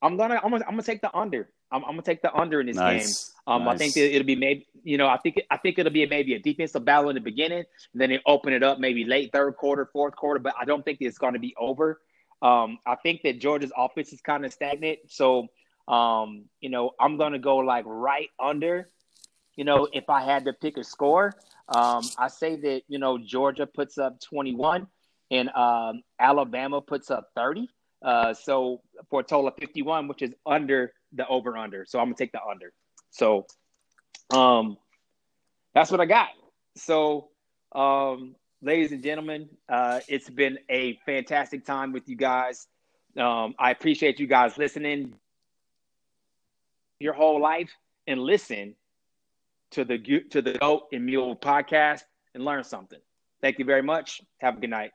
[SPEAKER 1] I'm gonna. I'm gonna. I'm gonna take the under. I'm, I'm gonna take the under in this game.
[SPEAKER 3] nice.
[SPEAKER 1] Um, I think that it'll be maybe, you know, I think I think it'll be maybe a defensive battle in the beginning, then it open it up maybe late third quarter, fourth quarter. But I don't think it's going to be over. Um, I think that Georgia's offense is kind of stagnant, so um, you know, I'm going to go like right under. You know, if I had to pick a score, um, I say that you know Georgia puts up 21 and um, Alabama puts up 30. Uh, so for a total of 51, which is under the over under. So I'm gonna take the under. So um that's what I got. So um ladies and gentlemen, uh it's been a fantastic time with you guys. Um I appreciate you guys listening your whole life and listen to the to the Goat and Mule podcast and learn something. Thank you very much. Have a good night.